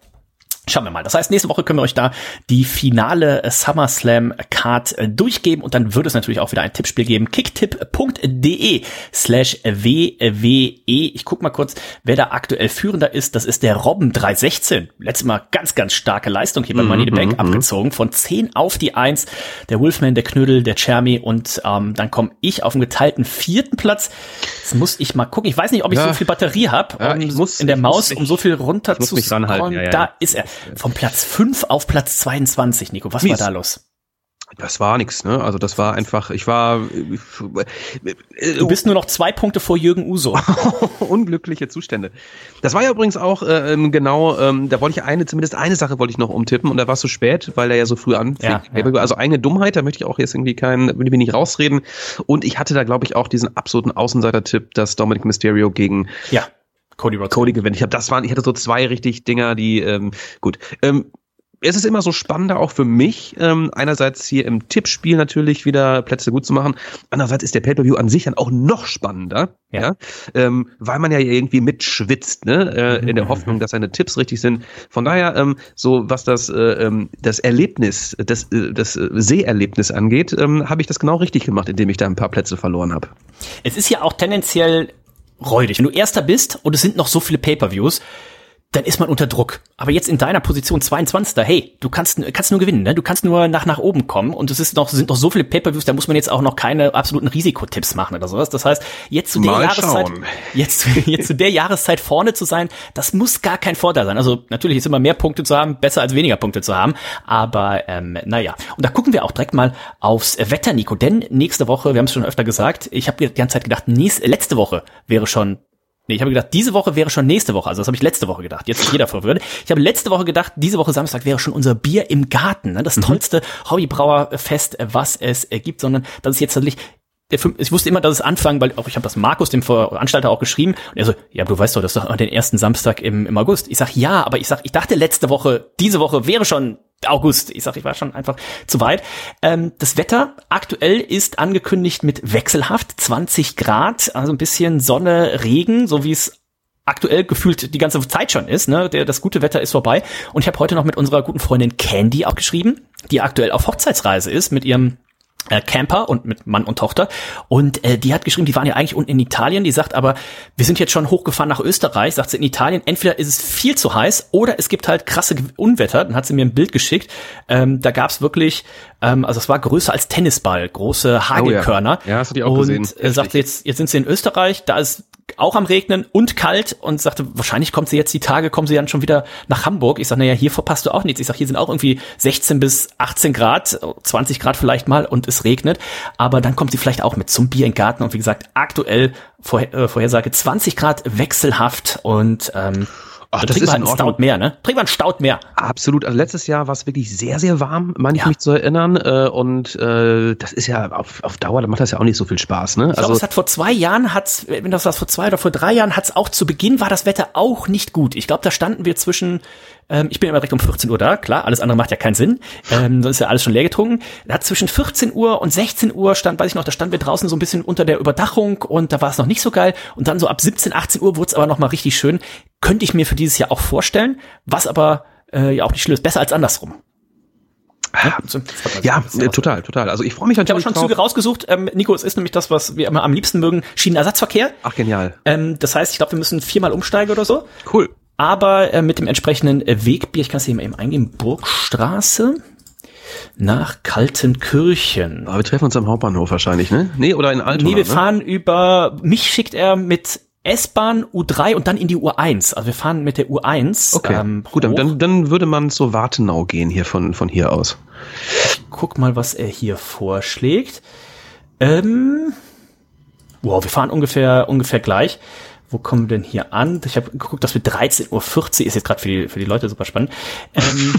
Schauen wir mal. Das heißt, nächste Woche können wir euch da die finale SummerSlam Card äh, durchgeben und dann wird es natürlich auch wieder ein Tippspiel geben. kicktipp.de slash WWE. Ich guck mal kurz, wer da aktuell führender ist. Das ist der Robben 316. Letztes Mal ganz, ganz starke Leistung hier bei mhm, Money in the Bank mm -hmm. abgezogen. Von 10 auf die 1. Der Wolfman, der Knödel, der Chermy und ähm, dann komme ich auf den geteilten vierten Platz. Jetzt muss ich mal gucken. Ich weiß nicht, ob ich ja. so viel Batterie habe ja, um, in der Maus, um so viel runter zu scrollen. Ja, da ist er. Vom Platz 5 auf Platz 22, Nico. Was Mies. war da los? Das war nix, ne? Also das war einfach, ich war. du bist nur noch zwei Punkte vor Jürgen Uso. Unglückliche Zustände. Das war ja übrigens auch äh, ähm, genau, ähm, da wollte ich eine, zumindest eine Sache wollte ich noch umtippen und da war es so spät, weil er ja so früh anfing. Ja, ja. Also eine Dummheit, da möchte ich auch jetzt irgendwie keinen, will ich mich nicht rausreden. Und ich hatte da, glaube ich, auch diesen absoluten Außenseiter-Tipp, dass Dominic Mysterio gegen ja. Cody Rhodes. Cody gewinnt. Ich habe das waren, ich hatte so zwei richtig Dinger, die ähm, gut. Ähm, es ist immer so spannender auch für mich, ähm, einerseits hier im Tippspiel natürlich wieder Plätze gut zu machen, andererseits ist der Pay-Per-View an sich dann auch noch spannender, ja, ja? Ähm, weil man ja irgendwie mitschwitzt, ne, äh, in der Hoffnung, dass seine Tipps richtig sind. Von daher, ähm, so was das, äh, ähm, das Erlebnis, das, äh, das äh, Seherlebnis angeht, ähm, habe ich das genau richtig gemacht, indem ich da ein paar Plätze verloren habe. Es ist ja auch tendenziell räudig. Wenn du Erster bist und es sind noch so viele Pay-per-Views, dann ist man unter Druck. Aber jetzt in deiner Position 22. Hey, du kannst, kannst nur gewinnen, ne? Du kannst nur nach, nach oben kommen und es ist noch, sind noch so viele Pay-Per-Views, da muss man jetzt auch noch keine absoluten Risikotipps machen oder sowas. Das heißt, jetzt zu der Mal Jahreszeit, jetzt, jetzt zu der Jahreszeit vorne zu sein, das muss gar kein Vorteil sein. Also natürlich ist immer mehr Punkte zu haben, besser als weniger Punkte zu haben. Aber, ähm, naja. Und da gucken wir auch direkt mal aufs Wetter, Nico. Denn nächste Woche, wir haben es schon öfter gesagt, ich habe die ganze Zeit gedacht, nächste, letzte Woche wäre schon Nee, ich habe gedacht, diese Woche wäre schon nächste Woche. Also das habe ich letzte Woche gedacht. Jetzt ist jeder verwirrt. Ich habe letzte Woche gedacht, diese Woche Samstag wäre schon unser Bier im Garten. Ne? Das mhm. tollste Hobbybrauerfest, was es gibt. Sondern das ist jetzt tatsächlich der, ich wusste immer, dass es anfangen, weil auch ich habe das Markus, dem Veranstalter, auch geschrieben. Und er so, ja, du weißt doch, das ist doch den ersten Samstag im, im August. Ich sag, ja, aber ich sag, ich dachte letzte Woche, diese Woche wäre schon August. Ich sag, ich war schon einfach zu weit. Ähm, das Wetter aktuell ist angekündigt mit wechselhaft 20 Grad, also ein bisschen Sonne, Regen, so wie es aktuell gefühlt die ganze Zeit schon ist. Ne? Der, das gute Wetter ist vorbei. Und ich habe heute noch mit unserer guten Freundin Candy auch geschrieben, die aktuell auf Hochzeitsreise ist mit ihrem äh, Camper und mit Mann und Tochter. Und äh, die hat geschrieben, die waren ja eigentlich unten in Italien. Die sagt aber, wir sind jetzt schon hochgefahren nach Österreich. Sagt sie, in Italien entweder ist es viel zu heiß oder es gibt halt krasse Unwetter. Dann hat sie mir ein Bild geschickt. Ähm, da gab's wirklich, ähm, also es war größer als Tennisball, große Hagelkörner. Oh ja. ja, hast du die auch und, gesehen. Und äh, sagte jetzt, jetzt sind sie in Österreich. Da ist auch am Regnen und kalt und sagte, wahrscheinlich kommt sie jetzt die Tage, kommen sie dann schon wieder nach Hamburg. Ich sage, naja, hier verpasst du auch nichts. Ich sage, hier sind auch irgendwie 16 bis 18 Grad, 20 Grad vielleicht mal und es regnet. Aber dann kommt sie vielleicht auch mit zum Bier im Garten und wie gesagt, aktuell Vorher äh, Vorhersage 20 Grad wechselhaft und ähm, Ach, das ist halt ein Stout mehr, ne? Trinken wir einen Stout mehr. Absolut. Also letztes Jahr war es wirklich sehr, sehr warm, meine ja. ich mich zu erinnern. Äh, und äh, das ist ja auf, auf Dauer, da macht das ja auch nicht so viel Spaß, ne? Ich also, glaube, es hat vor zwei Jahren, hat's, wenn das was vor zwei oder vor drei Jahren, hat's auch zu Beginn war das Wetter auch nicht gut. Ich glaube, da standen wir zwischen ähm, ich bin immer direkt um 14 Uhr da, klar, alles andere macht ja keinen Sinn. Ähm, sonst ist ja alles schon leer getrunken. Da hat zwischen 14 Uhr und 16 Uhr stand, weiß ich noch, da standen wir draußen so ein bisschen unter der Überdachung und da war es noch nicht so geil. Und dann so ab 17, 18 Uhr wurde es aber nochmal richtig schön. Könnte ich mir für dieses Jahr auch vorstellen, was aber äh, ja auch nicht schlimm ist. Besser als andersrum. Ja, ja total, total. Also ich freue mich natürlich. Ich habe schon Züge rausgesucht. Ähm, Nico, es ist nämlich das, was wir immer am liebsten mögen, Schienenersatzverkehr. Ach, genial. Ähm, das heißt, ich glaube, wir müssen viermal umsteigen oder so. Cool aber äh, mit dem entsprechenden äh, Wegbier, ich kann es hier mal eben eingeben, Burgstraße nach Kaltenkirchen. Aber wir treffen uns am Hauptbahnhof wahrscheinlich, ne? Nee, oder in Altona, Nee, wir ne? fahren über, mich schickt er mit S-Bahn, U3 und dann in die U1. Also wir fahren mit der U1. Okay, ähm, gut, dann, dann würde man zur Wartenau gehen hier von, von hier aus. Ich guck mal, was er hier vorschlägt. Ähm, wow, wir fahren ungefähr, ungefähr gleich wo kommen wir denn hier an? Ich habe geguckt, dass wir 13.40 Uhr, ist jetzt gerade für die, für die Leute super spannend. Ähm,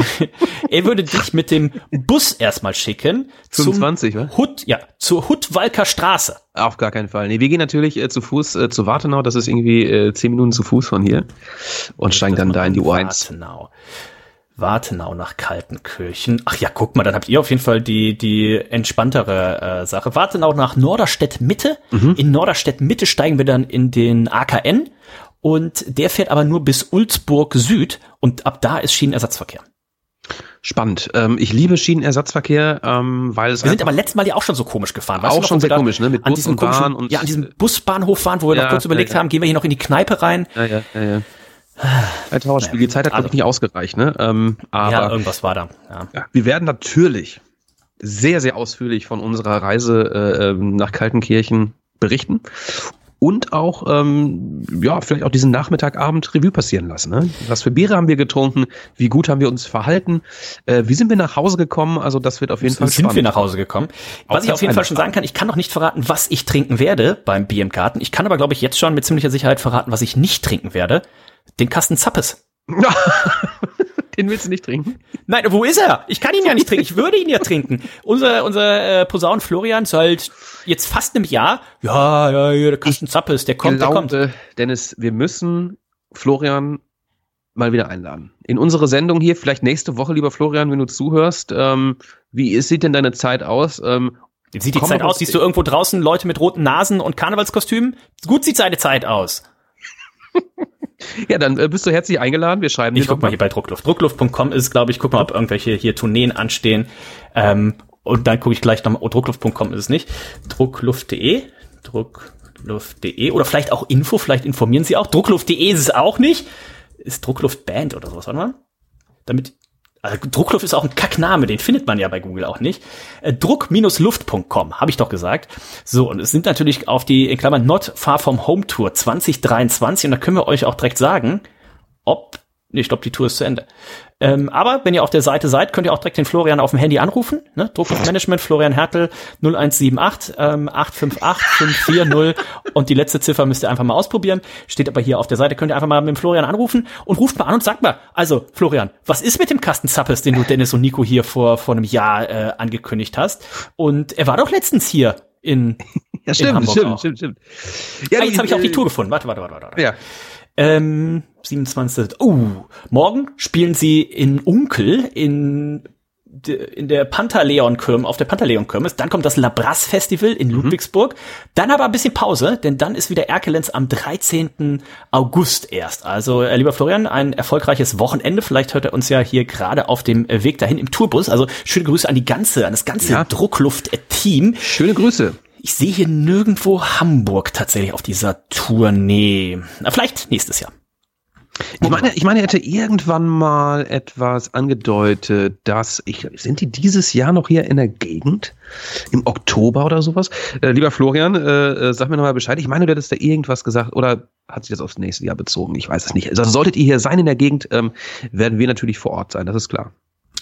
er würde dich mit dem Bus erstmal schicken. 25, was? Hut, ja, zur Huttwalker Straße. Auf gar keinen Fall. Nee, wir gehen natürlich äh, zu Fuß äh, zu Wartenau, das ist irgendwie äh, 10 Minuten zu Fuß von hier und steigen dann da in die U1. Wartenau. Wartenau nach Kaltenkirchen. Ach ja, guck mal, dann habt ihr auf jeden Fall die, die entspanntere äh, Sache. Wartenau nach Norderstedt Mitte. Mhm. In Norderstedt Mitte steigen wir dann in den AKN und der fährt aber nur bis Ulzburg Süd und ab da ist Schienenersatzverkehr. Spannend. Ähm, ich liebe Schienenersatzverkehr, ähm, weil es Wir sind aber letztes Mal ja auch schon so komisch gefahren. Weißt auch noch, schon sehr komisch, ne? Mit Bus und Bahn und ja, an diesem Busbahnhof waren, wo wir ja, noch kurz überlegt ja, ja. haben, gehen wir hier noch in die Kneipe rein. Ja, ja, ja, ja. Ein Trauerspiel. Die Zeit hat, glaube ich, nicht ausgereicht, ne? Ähm, aber ja, irgendwas war da. Ja. wir werden natürlich sehr, sehr ausführlich von unserer Reise äh, ähm, nach Kaltenkirchen berichten und auch, ähm, ja, vielleicht auch diesen Nachmittagabend Revue passieren lassen. Ne? Was für Biere haben wir getrunken? Wie gut haben wir uns verhalten? Äh, wie sind wir nach Hause gekommen? Also das wird auf jeden Fall sind spannend. Sind wir nach Hause gekommen? Was ich auf jeden Fall schon sagen kann, ich kann noch nicht verraten, was ich trinken werde beim Bier im Garten. Ich kann aber, glaube ich, jetzt schon mit ziemlicher Sicherheit verraten, was ich nicht trinken werde. Den Kasten Zappes. Den willst du nicht trinken? Nein, wo ist er? Ich kann ihn ja nicht trinken. Ich würde ihn ja trinken. Unser, unser äh, Posaun Florian ist halt jetzt fast einem Jahr. Ja, ja, ja, der Kasten Zappes, der kommt, glaube, der kommt. Dennis, wir müssen Florian mal wieder einladen. In unsere Sendung hier, vielleicht nächste Woche, lieber Florian, wenn du zuhörst. Ähm, wie sieht denn deine Zeit aus? Ähm, wie sieht die Zeit aus? Siehst du irgendwo draußen Leute mit roten Nasen und Karnevalskostümen? Gut sieht seine Zeit aus. Ja, dann äh, bist du herzlich eingeladen. Wir schreiben Ich guck mal hier bei Druckluft. Druckluft.com ist, glaube ich, guck mal, ob irgendwelche hier Tourneen anstehen. Ähm, und dann gucke ich gleich nochmal, oh, druckluft.com ist es nicht. Druckluft.de. Druckluft.de. Oder vielleicht auch Info, vielleicht informieren sie auch. Druckluft.de ist es auch nicht. Ist Druckluft Band oder sowas, warte mal. Damit also Druckluft ist auch ein Kackname, den findet man ja bei Google auch nicht. Äh, Druck-luft.com, habe ich doch gesagt. So, und es sind natürlich auf die, in Klammern, Not Far From Home Tour 2023 und da können wir euch auch direkt sagen, ob Nee, ich glaube, die Tour ist zu Ende. Ähm, aber wenn ihr auf der Seite seid, könnt ihr auch direkt den Florian auf dem Handy anrufen. Ne? Druckluftmanagement, Florian Hertel 0178 ähm, 858 540 und die letzte Ziffer müsst ihr einfach mal ausprobieren. Steht aber hier auf der Seite, könnt ihr einfach mal mit dem Florian anrufen und ruft mal an und sagt mal, also Florian, was ist mit dem Kasten Zappes, den du Dennis und Nico hier vor, vor einem Jahr äh, angekündigt hast? Und er war doch letztens hier in, ja, stimmt, in Hamburg stimmt, auch. stimmt, stimmt. Ja, ah, jetzt habe ich auch die Tour gefunden. Warte, warte, warte, warte. Ja. Ähm, 27. Oh, morgen spielen sie in Unkel in in der Pantaleon Kirmes, auf der Pantaleon Kirmes. Dann kommt das Labras Festival in mhm. Ludwigsburg. Dann aber ein bisschen Pause, denn dann ist wieder Erkelenz am 13. August erst. Also, äh, lieber Florian, ein erfolgreiches Wochenende. Vielleicht hört er uns ja hier gerade auf dem Weg dahin im Tourbus. Also, schöne Grüße an die ganze, an das ganze Ja. Druckluft-Team. Schöne Grüße. Ich sehe hier nirgendwo Hamburg tatsächlich auf dieser Tournee. Na, vielleicht nächstes Jahr. Ich meine, ich meine, er hätte irgendwann mal etwas angedeutet, dass ich, sind die dieses Jahr noch hier in der Gegend? Im Oktober oder sowas? Äh, lieber Florian, äh, äh, sag mir nochmal Bescheid. Ich meine, du hättest da irgendwas gesagt oder hat sich das aufs nächste Jahr bezogen? Ich weiß es nicht. Also solltet ihr hier sein in der Gegend, ähm, werden wir natürlich vor Ort sein, das ist klar.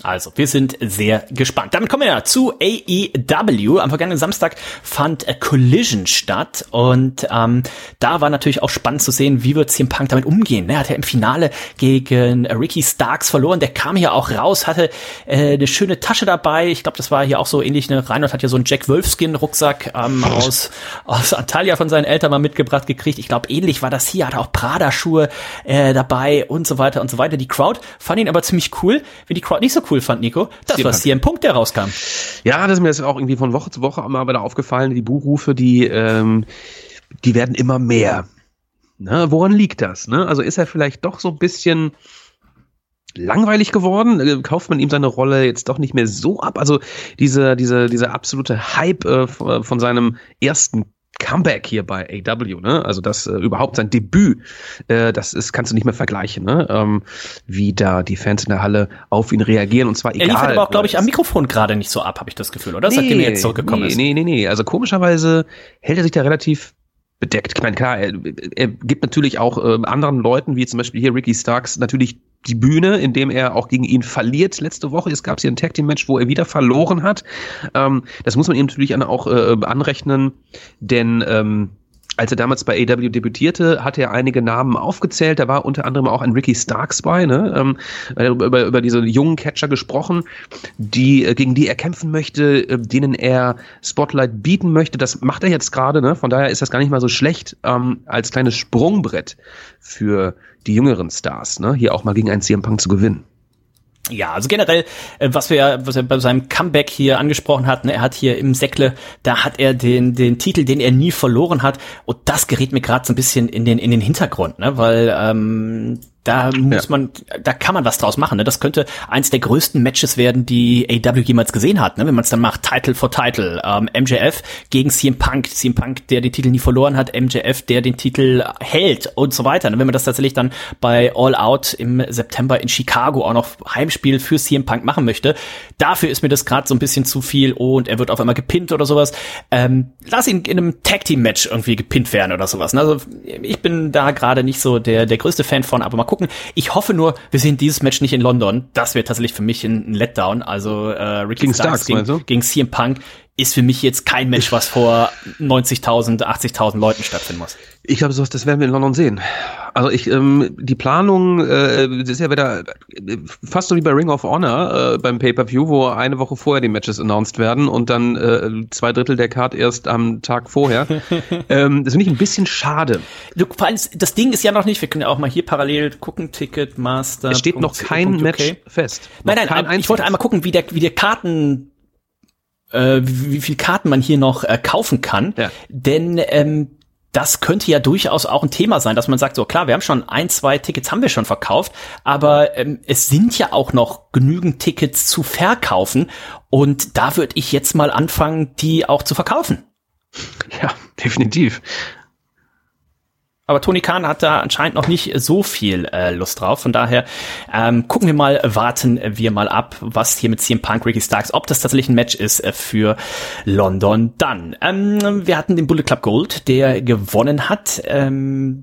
Also, wir sind sehr gespannt. Damit kommen wir ja zu AEW. Am vergangenen Samstag fand a Collision statt und ähm, da war natürlich auch spannend zu sehen, wie wird CM Punk damit umgehen. Er hat ja im Finale gegen Ricky Starks verloren. Der kam hier auch raus, hatte äh, eine schöne Tasche dabei. Ich glaube, das war hier auch so ähnlich. Ne? Reinhold hat ja so einen Jack Wolfskin Rucksack ähm, aus aus Antalya von seinen Eltern mal mitgebracht gekriegt. Ich glaube, ähnlich war das hier. Hat auch Prada Schuhe äh, dabei und so weiter und so weiter. Die Crowd fand ihn aber ziemlich cool. Wenn die Crowd nicht so cool fand, Nico, das war hier ein Punkt, der rauskam. Ja, das ist mir jetzt auch irgendwie von Woche zu Woche immer wieder aufgefallen. Die Buchrufe, die, ähm, die werden immer mehr. Ne, woran liegt das? Ne? Also ist er vielleicht doch so ein bisschen langweilig geworden? Äh, kauft man ihm seine Rolle jetzt doch nicht mehr so ab? Also diese, diese, diese absolute Hype äh, von seinem ersten Comeback hier bei AW, ne? Also das äh, überhaupt sein Debüt, äh, das ist kannst du nicht mehr vergleichen, ne? Ähm, wie da die Fans in der Halle auf ihn reagieren und zwar egal. Er liefert aber auch, glaube ich, am Mikrofon gerade nicht so ab, habe ich das Gefühl, oder? Nee, Seitdem er jetzt zurückgekommen nee, ist. Nee, nee, nee. Also komischerweise hält er sich da relativ bedeckt. Ich meine, klar, er, er gibt natürlich auch äh, anderen Leuten, wie zum Beispiel hier Ricky Starks, natürlich die Bühne, indem er auch gegen ihn verliert. Letzte Woche es gab hier ein Tag Team Match, wo er wieder verloren hat. Ähm, das muss man ihm natürlich auch äh, anrechnen, denn ähm, als er damals bei AW debütierte, hatte er einige Namen aufgezählt. Da war unter anderem auch ein Ricky Starks bei, ne? Ähm, über, über diese jungen Catcher gesprochen, die, äh, gegen die er kämpfen möchte, äh, denen er Spotlight bieten möchte. Das macht er jetzt gerade, ne? Von daher ist das gar nicht mal so schlecht ähm, als kleines Sprungbrett für die jüngeren Stars, ne? Hier auch mal gegen einen CM Punk zu gewinnen. Ja, also generell, äh, was wir, was er bei seinem Comeback hier angesprochen hatten, er hat hier im Säckle, da hat er den, den Titel, den er nie verloren hat, und das gerät mir gerade so ein bisschen in den, in den Hintergrund, ne, weil ähm, da muss ja. man, da kann man was draus machen. Ne? Das könnte eins der größten Matches werden, die AW jemals gesehen hat, ne? wenn man es dann macht, Title for Title. Ähm, MJF gegen CM Punk, CM Punk, der den Titel nie verloren hat, MJF, der den Titel hält und so weiter. Ne? Wenn man das tatsächlich dann bei All Out im September in Chicago auch noch Heimspiel für CM Punk machen möchte, dafür ist mir das gerade so ein bisschen zu viel und er wird auf einmal gepinnt oder sowas. Ähm, lass ihn in einem Tag Team Match irgendwie gepinnt werden oder sowas. Ne? Also ich bin da gerade nicht so der, der größte Fan von, aber mal gucken, gucken. Ich hoffe nur, wir sehen dieses Match nicht in London. Das wäre tatsächlich für mich ein, ein Letdown. Also äh, Ricky gegen Starks, Starks gegen, gegen CM Punk ist für mich jetzt kein Match, was vor 90.000, 80.000 Leuten stattfinden muss. Ich glaube, das werden wir in London sehen. Also ich, ähm, die Planung äh, das ist ja wieder fast so wie bei Ring of Honor äh, beim Pay-per-View, wo eine Woche vorher die Matches announced werden und dann äh, zwei Drittel der Card erst am Tag vorher. ähm, das finde ich ein bisschen schade. Du, vor allem, das Ding ist ja noch nicht, wir können ja auch mal hier parallel gucken, Ticketmaster. Es steht noch kein Match fest. Noch nein, nein, ich wollte einmal gucken, wie der, wie der Karten äh, wie, viel Karten man hier noch äh, kaufen kann. Ja. Denn ähm, das könnte ja durchaus auch ein Thema sein, dass man sagt, so klar, wir haben schon ein, zwei Tickets haben wir schon verkauft, aber ähm, es sind ja auch noch genügend Tickets zu verkaufen und da würde ich jetzt mal anfangen, die auch zu verkaufen. Ja, definitiv. Aber Tony Khan hat da anscheinend noch nicht so viel äh, Lust drauf. Von daher ähm, gucken wir mal, warten wir mal ab, was hier mit CM Punk, Ricky Starks, ob das tatsächlich ein Match ist äh, für London dann. Ähm, wir hatten den Bullet Club Gold, der gewonnen hat. Ähm,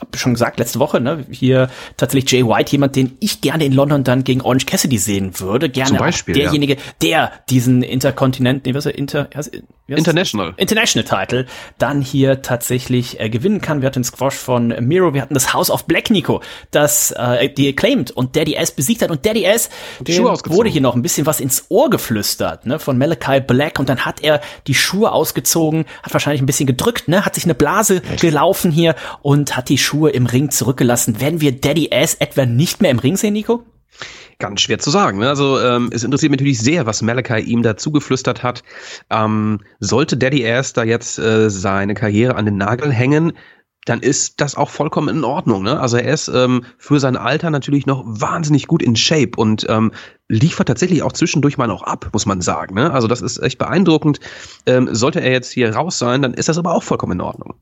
hab schon gesagt, letzte Woche, ne, hier tatsächlich Jay White, jemand, den ich gerne in London dann gegen Orange Cassidy sehen würde. Gerne Zum Beispiel, derjenige, ja. der diesen Interkontinent, nee, was ist Inter, was, was International. International Title dann hier tatsächlich äh, gewinnen kann. Wir hatten den Squash von Miro, wir hatten das House of Black Nico, das äh, die acclaimed und Daddy S besiegt hat und Daddy S wurde hier noch ein bisschen was ins Ohr geflüstert, ne, von Malachi Black und dann hat er die Schuhe ausgezogen, hat wahrscheinlich ein bisschen gedrückt, ne, hat sich eine Blase gelaufen hier und hat die Schuhe im Ring zurückgelassen. Werden wir Daddy Ass etwa nicht mehr im Ring sehen, Nico? Ganz schwer zu sagen. Ne? Also ähm, es interessiert mich natürlich sehr, was Malachi ihm dazu geflüstert hat. Ähm, sollte Daddy Ass da jetzt äh, seine Karriere an den Nagel hängen, dann ist das auch vollkommen in Ordnung. Ne? Also er ist ähm, für sein Alter natürlich noch wahnsinnig gut in Shape und ähm, liefert tatsächlich auch zwischendurch mal noch ab, muss man sagen. Ne? Also das ist echt beeindruckend. Ähm, sollte er jetzt hier raus sein, dann ist das aber auch vollkommen in Ordnung.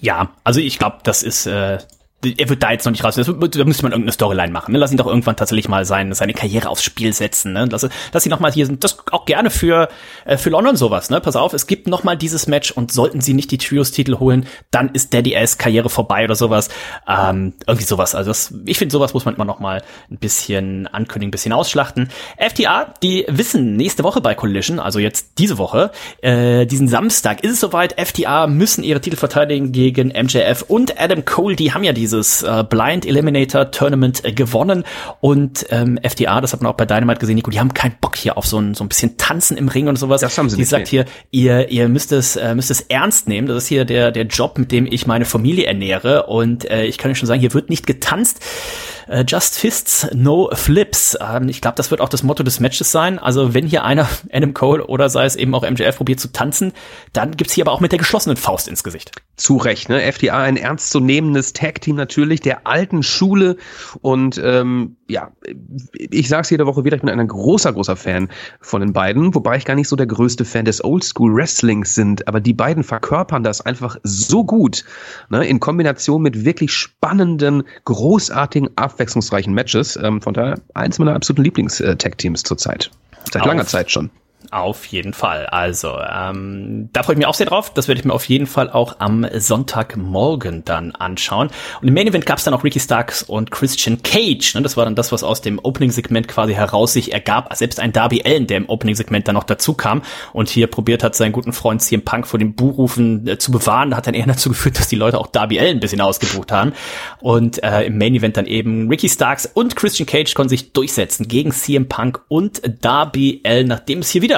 Ja, also ich glaube, das ist äh, er wird da jetzt noch nicht raus. Da müsste man irgendeine Storyline machen. Ne? Lass ihn doch irgendwann tatsächlich mal sein, seine Karriere aufs Spiel setzen. Ne? Lass, lass ihn noch mal hier sind. Das auch gerne für äh, für London sowas. Ne? Pass auf, es gibt noch mal dieses Match und sollten sie nicht die Trios-Titel holen, dann ist Daddy S Karriere vorbei oder sowas. Ähm, irgendwie sowas. Also das, ich finde, sowas muss man immer noch mal ein bisschen ankündigen, ein bisschen ausschlachten. FTA, die wissen nächste Woche bei Collision, also jetzt diese Woche, äh, diesen Samstag ist es soweit. FTA müssen ihre Titel verteidigen gegen MJF und Adam Cole. Die haben ja diese dieses äh, Blind Eliminator Tournament äh, gewonnen und ähm, FDA, das hat man auch bei Dynamite gesehen, Nico, die haben keinen Bock hier auf so ein, so ein bisschen Tanzen im Ring und sowas. Das haben sie die sagt hier, ihr, ihr müsst es, äh, müsst es ernst nehmen. Das ist hier der, der Job, mit dem ich meine Familie ernähre und äh, ich kann euch schon sagen, hier wird nicht getanzt. Äh, Just Fists, no Flips. Ähm, ich glaube, das wird auch das Motto des Matches sein. Also wenn hier einer Adam Cole oder sei es eben auch MJF probiert zu tanzen, dann gibt's hier aber auch mit der geschlossenen Faust ins Gesicht. Zu Recht, ne? FDA ein ernstzunehmendes Tag-Team natürlich der alten Schule und ähm, ja, ich sag's jede Woche wieder, ich bin ein großer, großer Fan von den beiden, wobei ich gar nicht so der größte Fan des Oldschool Wrestlings sind, aber die beiden verkörpern das einfach so gut, ne? In Kombination mit wirklich spannenden, großartigen, abwechslungsreichen Matches. Ähm, von daher eins meiner absoluten Lieblings-Tag-Teams zurzeit. Seit Auf. langer Zeit schon. Auf jeden Fall. Also, ähm, da freue ich mich auch sehr drauf. Das werde ich mir auf jeden Fall auch am Sonntagmorgen dann anschauen. Und im Main Event gab es dann auch Ricky Starks und Christian Cage. Ne? Das war dann das, was aus dem Opening-Segment quasi heraus sich ergab. Selbst ein Darby Allen, der im Opening-Segment dann noch dazu kam und hier probiert hat, seinen guten Freund CM Punk vor dem Buhrufen äh, zu bewahren, hat dann eher dazu geführt, dass die Leute auch Darby Allen ein bisschen ausgebucht haben. Und äh, im Main Event dann eben Ricky Starks und Christian Cage konnten sich durchsetzen gegen CM Punk und Darby Allen, nachdem es hier wieder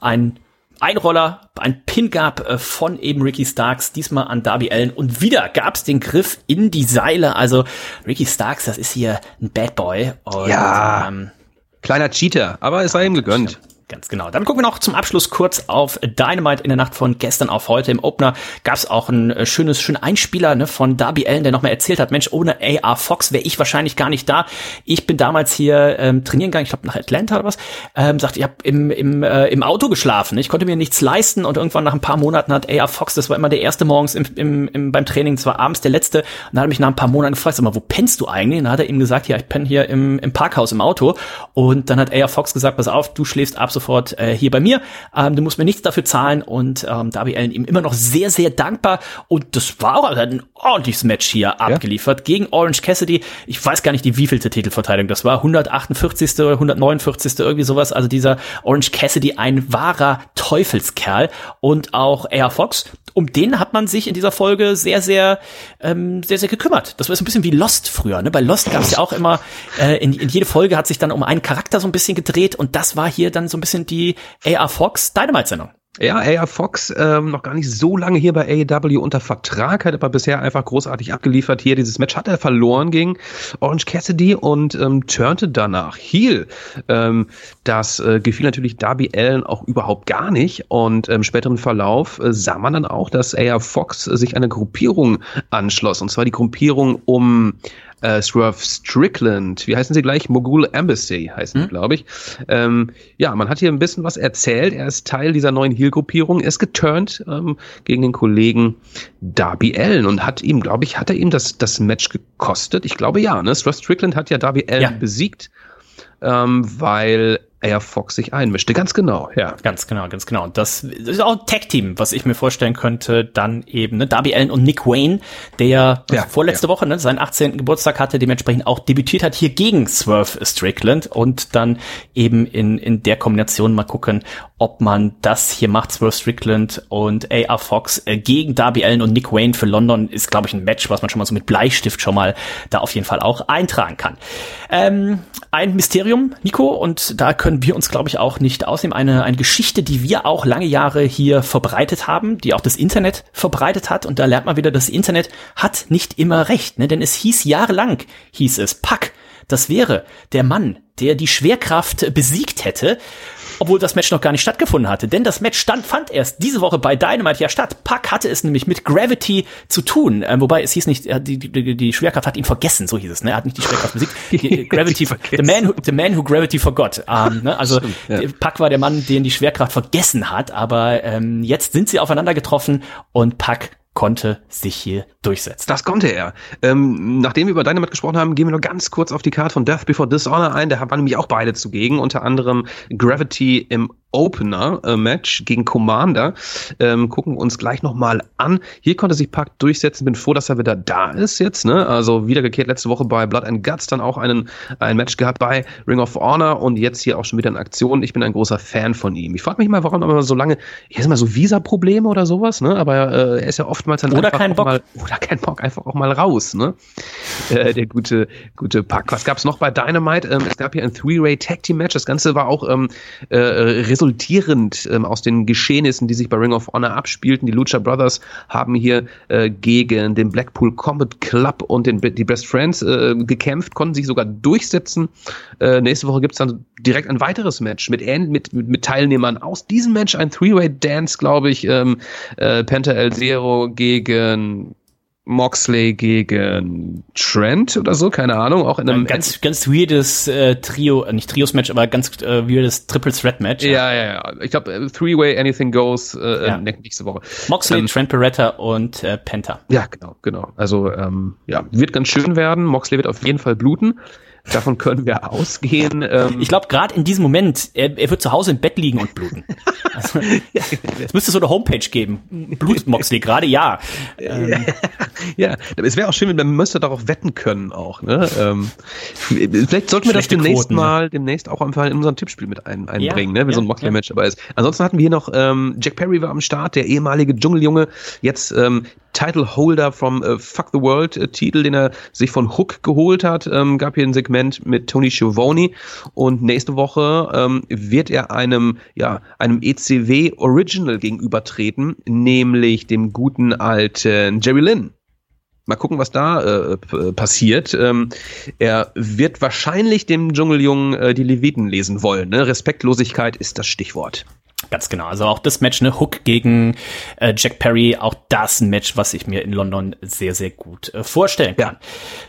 ein Einroller, ein Pin gab äh, von eben Ricky Starks, diesmal an Darby Allen und wieder gab es den Griff in die Seile. Also Ricky Starks, das ist hier ein Bad Boy. Und, Ja. Ähm, Kleiner Cheater, aber es sei ihm gegönnt. Ganz genau. Dann gucken wir noch zum Abschluss kurz auf Dynamite in der Nacht von gestern auf heute. Im Opener gab es auch ein äh, schönes, schönen Einspieler ne, von Darby Allen, der nochmal erzählt hat, Mensch, ohne AR Fox wäre ich wahrscheinlich gar nicht da. Ich bin damals hier ähm, trainieren gegangen, ich glaube nach Atlanta oder was, ähm, sagt, ich habe im, im, äh, im Auto geschlafen. Ich konnte mir nichts leisten und irgendwann nach ein paar Monaten hat AR Fox, das war immer der erste morgens im, im, im, beim Training, das war abends der letzte. Und dann hat mich nach ein paar Monaten gefragt, sag mal, wo pennst du eigentlich? Und dann hat er ihm gesagt, ja, ich penne hier im, im Parkhaus im Auto. Und dann hat AR Fox gesagt, pass auf, du schläfst ab sofort äh, hier bei mir. Ähm, du musst mir nichts dafür zahlen und ähm, Darby Allen ihm immer noch sehr, sehr dankbar. Und das war auch ein ordentliches Match hier abgeliefert gegen Orange Cassidy. Ich weiß gar nicht, die wievielte Titelverteidigung das war. 148. oder 149. irgendwie sowas. Also dieser Orange Cassidy, ein wahrer Teufelskerl. Und auch AR Fox, um den hat man sich in dieser Folge sehr, sehr, ähm, sehr, sehr gekümmert. Das war so ein bisschen wie Lost früher. Ne? Bei Lost gab es ja auch immer, äh, in, in jede Folge hat sich dann um einen Charakter so ein bisschen gedreht und das war hier dann so ein bisschen die AR Fox Dynamite-Sendung. Ja, AR Fox ähm, noch gar nicht so lange hier bei AEW unter Vertrag, hat aber bisher einfach großartig abgeliefert. Hier dieses Match hat er verloren gegen Orange Cassidy und ähm, turnte danach Heel. Ähm, das äh, gefiel natürlich Darby Allen auch überhaupt gar nicht und im späteren Verlauf äh, sah man dann auch, dass AR Fox sich einer Gruppierung anschloss und zwar die Gruppierung um äh, Swerve Strickland, wie heißen sie gleich? Mogul Embassy heißen sie, glaube ich. Ähm, ja, man hat hier ein bisschen was erzählt. Er ist Teil dieser neuen Heel-Gruppierung, ist geturnt ähm, gegen den Kollegen Darby Allen und hat ihm, glaube ich, hat er ihm das, das Match gekostet? Ich glaube ja, ne? Swerve Strickland hat ja Darby Allen Ja. besiegt, ähm, weil Air Fox sich einmischte. Ganz genau, ja. Ganz genau, ganz genau. Und das ist auch ein Tag-Team, was ich mir vorstellen könnte, dann eben, ne, Darby Allen und Nick Wayne, der Ja, vorletzte Woche, ne, seinen 18. Geburtstag hatte, dementsprechend auch debütiert hat hier gegen Swerve Strickland und dann eben in, in der Kombination mal gucken, ob man das hier macht, Swerve Strickland und AR Fox äh, gegen Darby Allen und Nick Wayne für London ist, glaube ich, ein Match, was man schon mal so mit Bleistift schon mal da auf jeden Fall auch eintragen kann. Ähm, ein Mysterium, Nico, und da können wir uns, glaube ich, auch nicht ausnehmen. Eine, eine Geschichte, die wir auch lange Jahre hier verbreitet haben, die auch das Internet verbreitet hat. Und da lernt man wieder, das Internet hat nicht immer recht. Ne? Denn es hieß jahrelang, hieß es, Pack, das wäre der Mann, der die Schwerkraft besiegt hätte, obwohl das Match noch gar nicht stattgefunden hatte. Denn das Match stand, fand erst diese Woche bei Dynamite ja statt. Pack hatte es nämlich mit Gravity zu tun. Ähm, wobei es hieß nicht, die, die, die Schwerkraft hat ihn vergessen, so hieß es. Ne? Er hat nicht die Schwerkraft besiegt. Die, Gravity, the man, who, the man who Gravity forgot. Ähm, ne? Also Stimmt, ja. Pack war der Mann, den die Schwerkraft vergessen hat. Aber ähm, jetzt sind sie aufeinander getroffen und Pack konnte sich hier durchsetzen. Das konnte er. Ähm, nachdem wir über Dynamite gesprochen haben, gehen wir noch ganz kurz auf die Karte von Death Before Dishonor ein. Da waren nämlich auch beide zugegen, unter anderem Gravity im Opener-Match äh, gegen Commander. Ähm, gucken uns gleich nochmal an. Hier konnte sich Pack durchsetzen. Bin froh, dass er wieder da ist jetzt. Ne? Also wiedergekehrt letzte Woche bei Blood and Guts, dann auch einen, ein Match gehabt bei Ring of Honor und jetzt hier auch schon wieder in Aktion. Ich bin ein großer Fan von ihm. Ich frage mich mal, warum aber so lange, ich weiß mal so Visa-Probleme oder sowas, ne? aber äh, er ist ja oftmals dann oder kein Bock. Mal, oder kein Bock, einfach auch mal raus. Ne? äh, der gute, gute Pack. Was gab's noch bei Dynamite? Ähm, es gab hier ein Three-Way Tag Team Match. Das Ganze war auch ähm, äh, resultierend ähm, aus den Geschehnissen, die sich bei Ring of Honor abspielten. Die Lucha Brothers haben hier äh, gegen den Blackpool Combat Club und den, die Best Friends äh, gekämpft, konnten sich sogar durchsetzen. Äh, nächste Woche gibt's dann direkt ein weiteres Match mit, mit, mit, Teilnehmern aus diesem Match, ein Three-Way Dance, glaube ich, ähm, äh, Penta El Zero gegen Moxley gegen Trent oder so, keine Ahnung, auch in einem ein ganz ganz weirdes äh, Trio, äh, nicht Trios Match, aber ganz äh, weirdes Triple Threat Match. Ja, ja, ja. Ich glaube äh, Three Way Anything Goes äh, ja. nächste Woche. Moxley, ähm, Trent Beretta und äh, Penta. Ja, genau, genau. Also ähm, ja, wird ganz schön werden. Moxley wird auf jeden Fall bluten. Davon können wir ausgehen. Ähm ich glaube, gerade in diesem Moment, er, er, wird zu Hause im Bett liegen und bluten. Also, ja, es müsste so eine Homepage geben. Blutet Moxley gerade? Ja. Ähm. Ja, es wäre auch schön, wenn man müsste darauf wetten können auch. Ne? Ähm, vielleicht sollten wir das demnächst Quoten, mal, demnächst auch einfach in unserem Tippspiel mit ein, einbringen, ja, ne? wenn ja, so ein Moxley-Match dabei ist. Ansonsten hatten wir hier noch ähm, Jack Perry war am Start, der ehemalige Dschungeljunge, jetzt ähm, Title Holder vom äh, Fuck the World äh, Titel, den er sich von Hook geholt hat. Ähm, gab hier ein Segment mit Tony Schiavone und nächste Woche ähm, wird er einem ja einem ECW Original gegenübertreten, nämlich dem guten alten Jerry Lynn. Mal gucken, was da äh, passiert. Ähm, er wird wahrscheinlich dem Dschungeljungen äh, die Leviten lesen wollen. Ne? Respektlosigkeit ist das Stichwort. Ganz genau. Also auch das Match, ne, Hook gegen äh, Jack Perry, auch das ein Match, was ich mir in London sehr, sehr gut äh, vorstellen kann. Ja.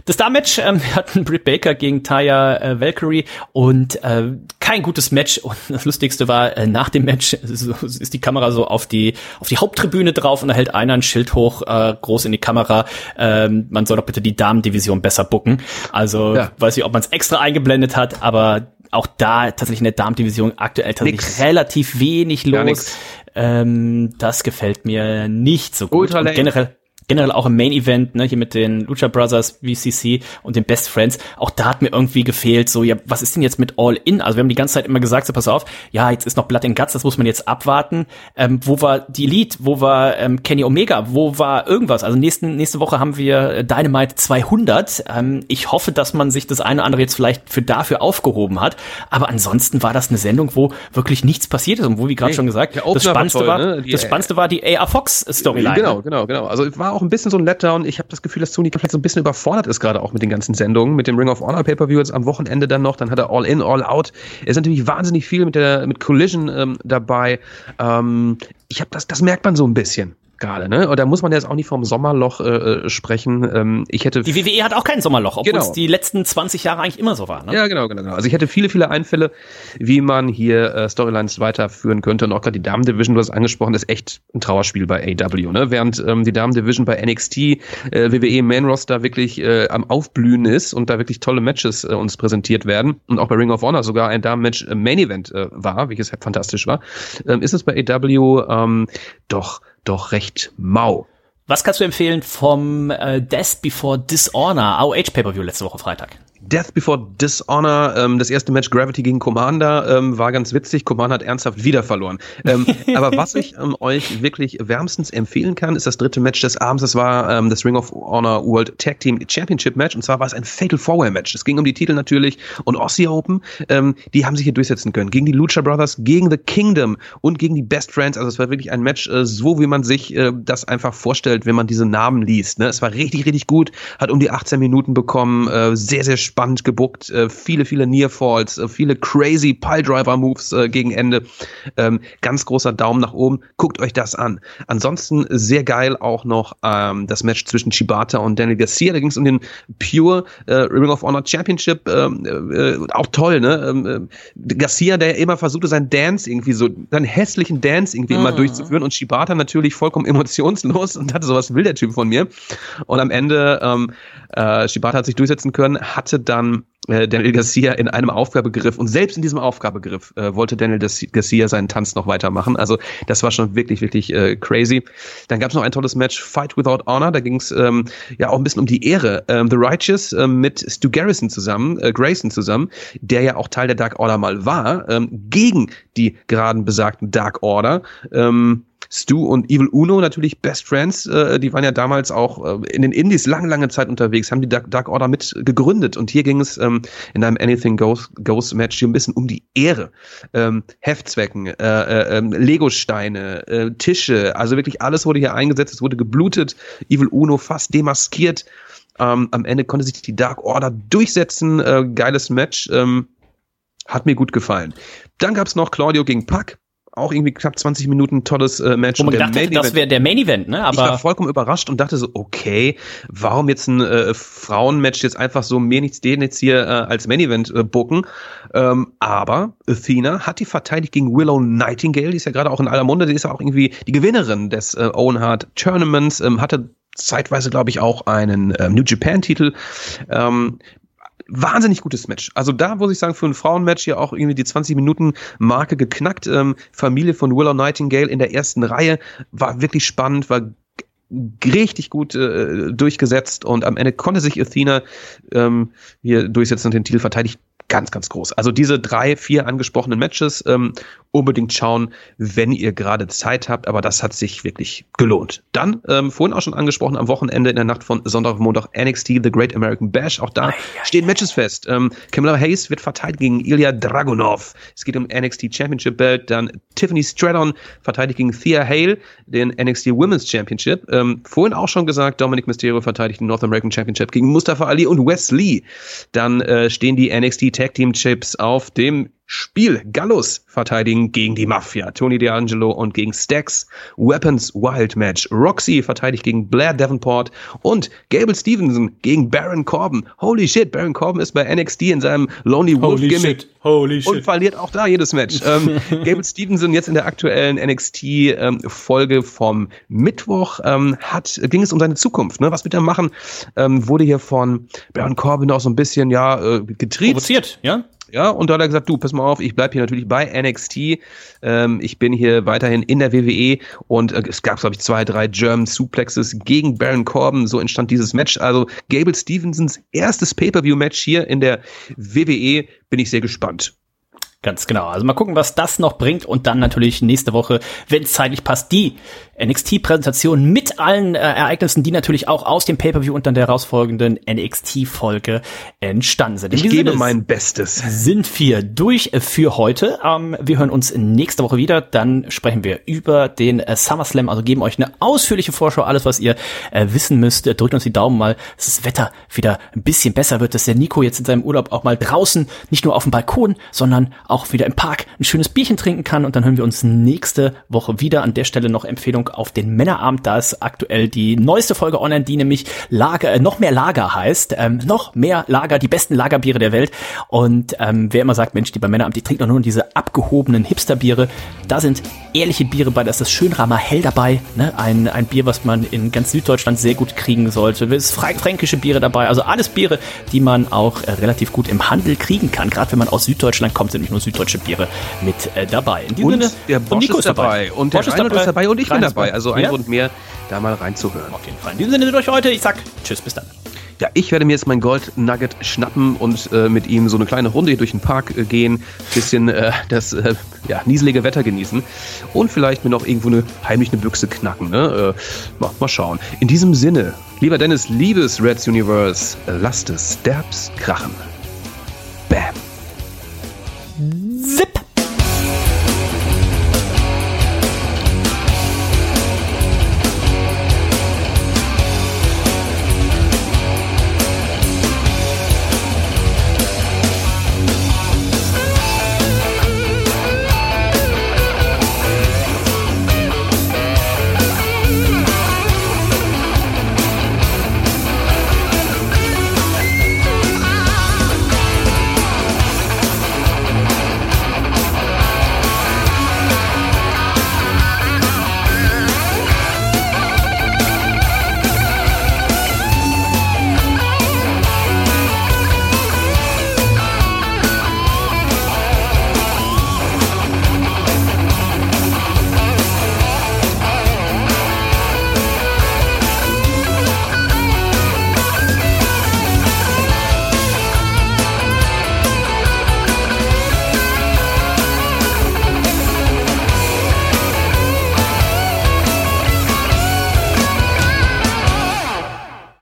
Das Star-Match ähm, hatten Britt Baker gegen Taya äh, Valkyrie und äh, kein gutes Match. Und das Lustigste war, äh, nach dem Match so, ist die Kamera so auf die, auf die Haupttribüne drauf und da hält einer ein Schild hoch, äh, groß in die Kamera. Ähm, man soll doch bitte die Damendivision besser bucken. Also ja. weiß ich, ob man es extra eingeblendet hat, aber auch da tatsächlich in der Damendivision aktuell tatsächlich nix. relativ wenig los. Ähm, das gefällt mir nicht so gut. Ultra generell generell auch im Main Event, ne, hier mit den Lucha Brothers, VCC und den Best Friends, auch da hat mir irgendwie gefehlt, so, ja, was ist denn jetzt mit All In? Also wir haben die ganze Zeit immer gesagt, so, pass auf, ja, jetzt ist noch Blood and Guts, das muss man jetzt abwarten. Ähm, wo war die Elite? Wo war ähm, Kenny Omega? Wo war irgendwas? Also nächsten, nächste Woche haben wir Dynamite 200. Ähm, ich hoffe, dass man sich das eine oder andere jetzt vielleicht für dafür aufgehoben hat. Aber ansonsten war das eine Sendung, wo wirklich nichts passiert ist und wo, wie gerade nee, schon gesagt, das Spannendste war, toll, ne? die, das Spannendste war die AR Fox Storyline. Genau, genau, genau. Also war auch ein bisschen so ein Letdown. Ich habe das Gefühl, dass Sony vielleicht so ein bisschen überfordert ist, gerade auch mit den ganzen Sendungen, mit dem Ring of Honor Pay-Per-View jetzt am Wochenende dann noch. Dann hat er All In, All Out. Es ist natürlich wahnsinnig viel mit der mit Collision ähm, dabei. Ähm, ich habe das, das merkt man so ein bisschen gerade, ne? Und da muss man jetzt auch nicht vom Sommerloch äh, äh sprechen. Ähm, ich hätte die WWE hat auch kein Sommerloch, obwohl genau. es die letzten 20 Jahre eigentlich immer so war. Ne? Ja, genau, genau, genau. Also ich hätte viele, viele Einfälle, wie man hier äh, Storylines weiterführen könnte. Und auch gerade die Damen Division, du hast angesprochen, ist echt ein Trauerspiel bei AW, ne? Während ähm, die Damen Division bei NXT, äh, WWE Main Roster wirklich äh, am Aufblühen ist und da wirklich tolle Matches äh, uns präsentiert werden und auch bei Ring of Honor sogar ein Damen-Match äh, Main Event äh, war, welches halt fantastisch war, ähm, ist es bei AW ähm, doch doch recht mau. Was kannst du empfehlen vom äh, Death Before Dishonor AOH Pay-Per-View letzte Woche Freitag? Death Before Dishonor, ähm, das erste Match Gravity gegen Commander, ähm, war ganz witzig. Commander hat ernsthaft wieder verloren. Ähm, aber was ich ähm, euch wirklich wärmstens empfehlen kann, ist das dritte Match des Abends. Das war ähm, das Ring of Honor World Tag Team Championship Match. Und zwar war es ein Fatal Four-Way Match. Es ging um die Titel natürlich. Und Aussie Open, ähm, die haben sich hier durchsetzen können. Gegen die Lucha Brothers, gegen The Kingdom und gegen die Best Friends. Also es war wirklich ein Match, äh, so wie man sich äh, das einfach vorstellt, wenn man diese Namen liest. Ne? Es war richtig, richtig gut. Hat um die 18 Minuten bekommen. Äh, sehr, sehr spannend gebuckt, äh, viele, viele Nearfalls, äh, viele crazy Piledriver-Moves äh, gegen Ende. Ähm, ganz großer Daumen nach oben. Guckt euch das an. Ansonsten sehr geil auch noch ähm, das Match zwischen Shibata und Daniel Garcia. Da ging es um den Pure äh, Ring of Honor Championship. Ähm, äh, auch toll, ne? Ähm, äh, Garcia, der immer versuchte, seinen Dance irgendwie so, seinen hässlichen Dance irgendwie mhm. immer durchzuführen und Shibata natürlich vollkommen emotionslos und hatte sowas will der Typ von mir. Und am Ende ähm, äh, Shibata hat sich durchsetzen können, hatte dann äh, Daniel Garcia in einem Aufgabegriff und selbst in diesem Aufgabegriff äh, wollte Daniel Garcia seinen Tanz noch weitermachen. Also das war schon wirklich, wirklich äh, crazy. Dann gab es noch ein tolles Match, Fight Without Honor. Da ging es ähm, ja auch ein bisschen um die Ehre. Ähm, The Righteous äh, mit Stu Garrison zusammen, äh, Grayson zusammen, der ja auch Teil der Dark Order mal war, ähm, gegen die geraden besagten Dark Order. Ähm, Stu und Evil Uno natürlich Best Friends. Äh, die waren ja damals auch äh, in den Indies lange, lange Zeit unterwegs, haben die Dark, Dark Order mit gegründet. Und hier ging es ähm, in einem Anything Goes, Goes Match hier ein bisschen um die Ehre. Ähm, Heftzwecken, äh, äh, ähm, Legosteine, äh, Tische, also wirklich alles wurde hier eingesetzt, es wurde geblutet. Evil Uno fast demaskiert. Ähm, am Ende konnte sich die Dark Order durchsetzen. Äh, geiles Match. Ähm, hat mir gut gefallen. Dann gab's noch Claudio gegen Pack auch irgendwie knapp 20 Minuten tolles äh, Match. Wo man gedacht hätte, das wäre der Main Event, ne? Aber ich war vollkommen überrascht und dachte so, okay, warum jetzt ein äh, Frauenmatch jetzt einfach so mir nichts, den jetzt hier äh, als Main Event äh, booken? Ähm, aber Athena hat die verteidigt gegen Willow Nightingale, die ist ja gerade auch in aller Munde, die ist ja auch irgendwie die Gewinnerin des äh, Owen Hart Tournaments, ähm, hatte zeitweise, glaube ich, auch einen ähm, New Japan-Titel. Ähm, wahnsinnig gutes Match. Also da muss ich sagen, für ein Frauenmatch hier auch irgendwie die 20 Minuten Marke geknackt. Ähm, Familie von Willow Nightingale in der ersten Reihe war wirklich spannend, war richtig gut äh, durchgesetzt und am Ende konnte sich Athena ähm, hier durchsetzen und den Titel verteidigt ganz, ganz groß. Also diese drei, vier angesprochenen Matches ähm, unbedingt schauen, wenn ihr gerade Zeit habt, aber das hat sich wirklich gelohnt. Dann, ähm, vorhin auch schon angesprochen, am Wochenende in der Nacht von Sonntag auf Montag NXT, The Great American Bash, auch da stehen Matches fest. Ähm, Camilla Hayes wird verteidigt gegen Ilya Dragunov. Es geht um NXT Championship Belt, dann Tiffany Stratton verteidigt gegen Thea Hale, den NXT Women's Championship. Ähm, vorhin auch schon gesagt, Dominic Mysterio verteidigt den North American Championship gegen Mustafa Ali und Wes Lee. Dann äh, stehen die NXT Tag Team Chips auf dem Spiel Gallus verteidigen gegen die Mafia. Tony D'Angelo und gegen Stax. Weapons Wild Match. Roxy verteidigt gegen Blair Davenport und Gable Stevenson gegen Baron Corbin. Holy shit, Baron Corbin ist bei NXT in seinem Lonely Wolf Holy Gimmick. Shit. Holy shit. Und verliert auch da jedes Match. ähm, Gable Stevenson jetzt in der aktuellen NXT-Folge ähm, vom Mittwoch ähm, hat, ging es um seine Zukunft. Ne? Was wird er machen? Ähm, wurde hier von Baron Corbin auch so ein bisschen ja äh, getrieben. Provoziert, ja? Ja, und da hat er gesagt, du, pass mal auf, ich bleib hier natürlich bei NXT. Ähm, ich bin hier weiterhin in der WWE und äh, es gab, glaube ich, zwei, drei German Suplexes gegen Baron Corbin. So entstand dieses Match. Also Gable Stevensons erstes Pay-Per-View-Match hier in der WWE. Bin ich sehr gespannt. Ganz genau. Also mal gucken, was das noch bringt und dann natürlich nächste Woche, wenn es zeitlich passt, die NXT-Präsentation mit allen äh, Ereignissen, die natürlich auch aus dem Pay-Per-View und dann der herausfolgenden NXT-Folge entstanden sind. In ich gebe mein Bestes. Sind wir durch für heute. Ähm, wir hören uns nächste Woche wieder. Dann sprechen wir über den äh, SummerSlam, also geben euch eine ausführliche Vorschau, alles, was ihr äh, wissen müsst. Drückt uns die Daumen mal, dass das Wetter wieder ein bisschen besser wird, dass der Nico jetzt in seinem Urlaub auch mal draußen, nicht nur auf dem Balkon, sondern auch wieder im Park ein schönes Bierchen trinken kann. Und dann hören wir uns nächste Woche wieder. An der Stelle noch Empfehlung auf den Männerabend. Da ist aktuell die neueste Folge online, die nämlich Lager, äh, noch mehr Lager heißt. Ähm, noch mehr Lager, die besten Lagerbiere der Welt. Und ähm, wer immer sagt, Mensch, die bei Männerabend, die trinkt doch nur diese abgehobenen Hipsterbiere. Da sind ehrliche Biere bei, da ist das Schönramer Hell dabei. Ne? Ein, ein Bier, was man in ganz Süddeutschland sehr gut kriegen sollte. Es ist fränkische Biere dabei. Also alles Biere, die man auch äh, relativ gut im Handel kriegen kann. Gerade wenn man aus Süddeutschland kommt, sind nicht nur süddeutsche Biere mit äh, dabei. In diesem und Sinne, der Bosch ist dabei. Und der Bosch ist dabei. ist dabei und ich bin dabei dabei. Also ein ja? Grund mehr, da mal reinzuhören. Auf jeden Fall. In diesem Sinne durch heute. Ich sag Tschüss, bis dann. Ja, ich werde mir jetzt mein Gold Nugget schnappen und äh, mit ihm so eine kleine Runde hier durch den Park äh, gehen, bisschen äh, das äh, ja, nieselige Wetter genießen und vielleicht mir noch irgendwo eine heimlich eine Büchse knacken. Ne? Äh, mal, mal schauen. In diesem Sinne, lieber Dennis, liebes Reds Universe, lasst es Derbs krachen. Zip.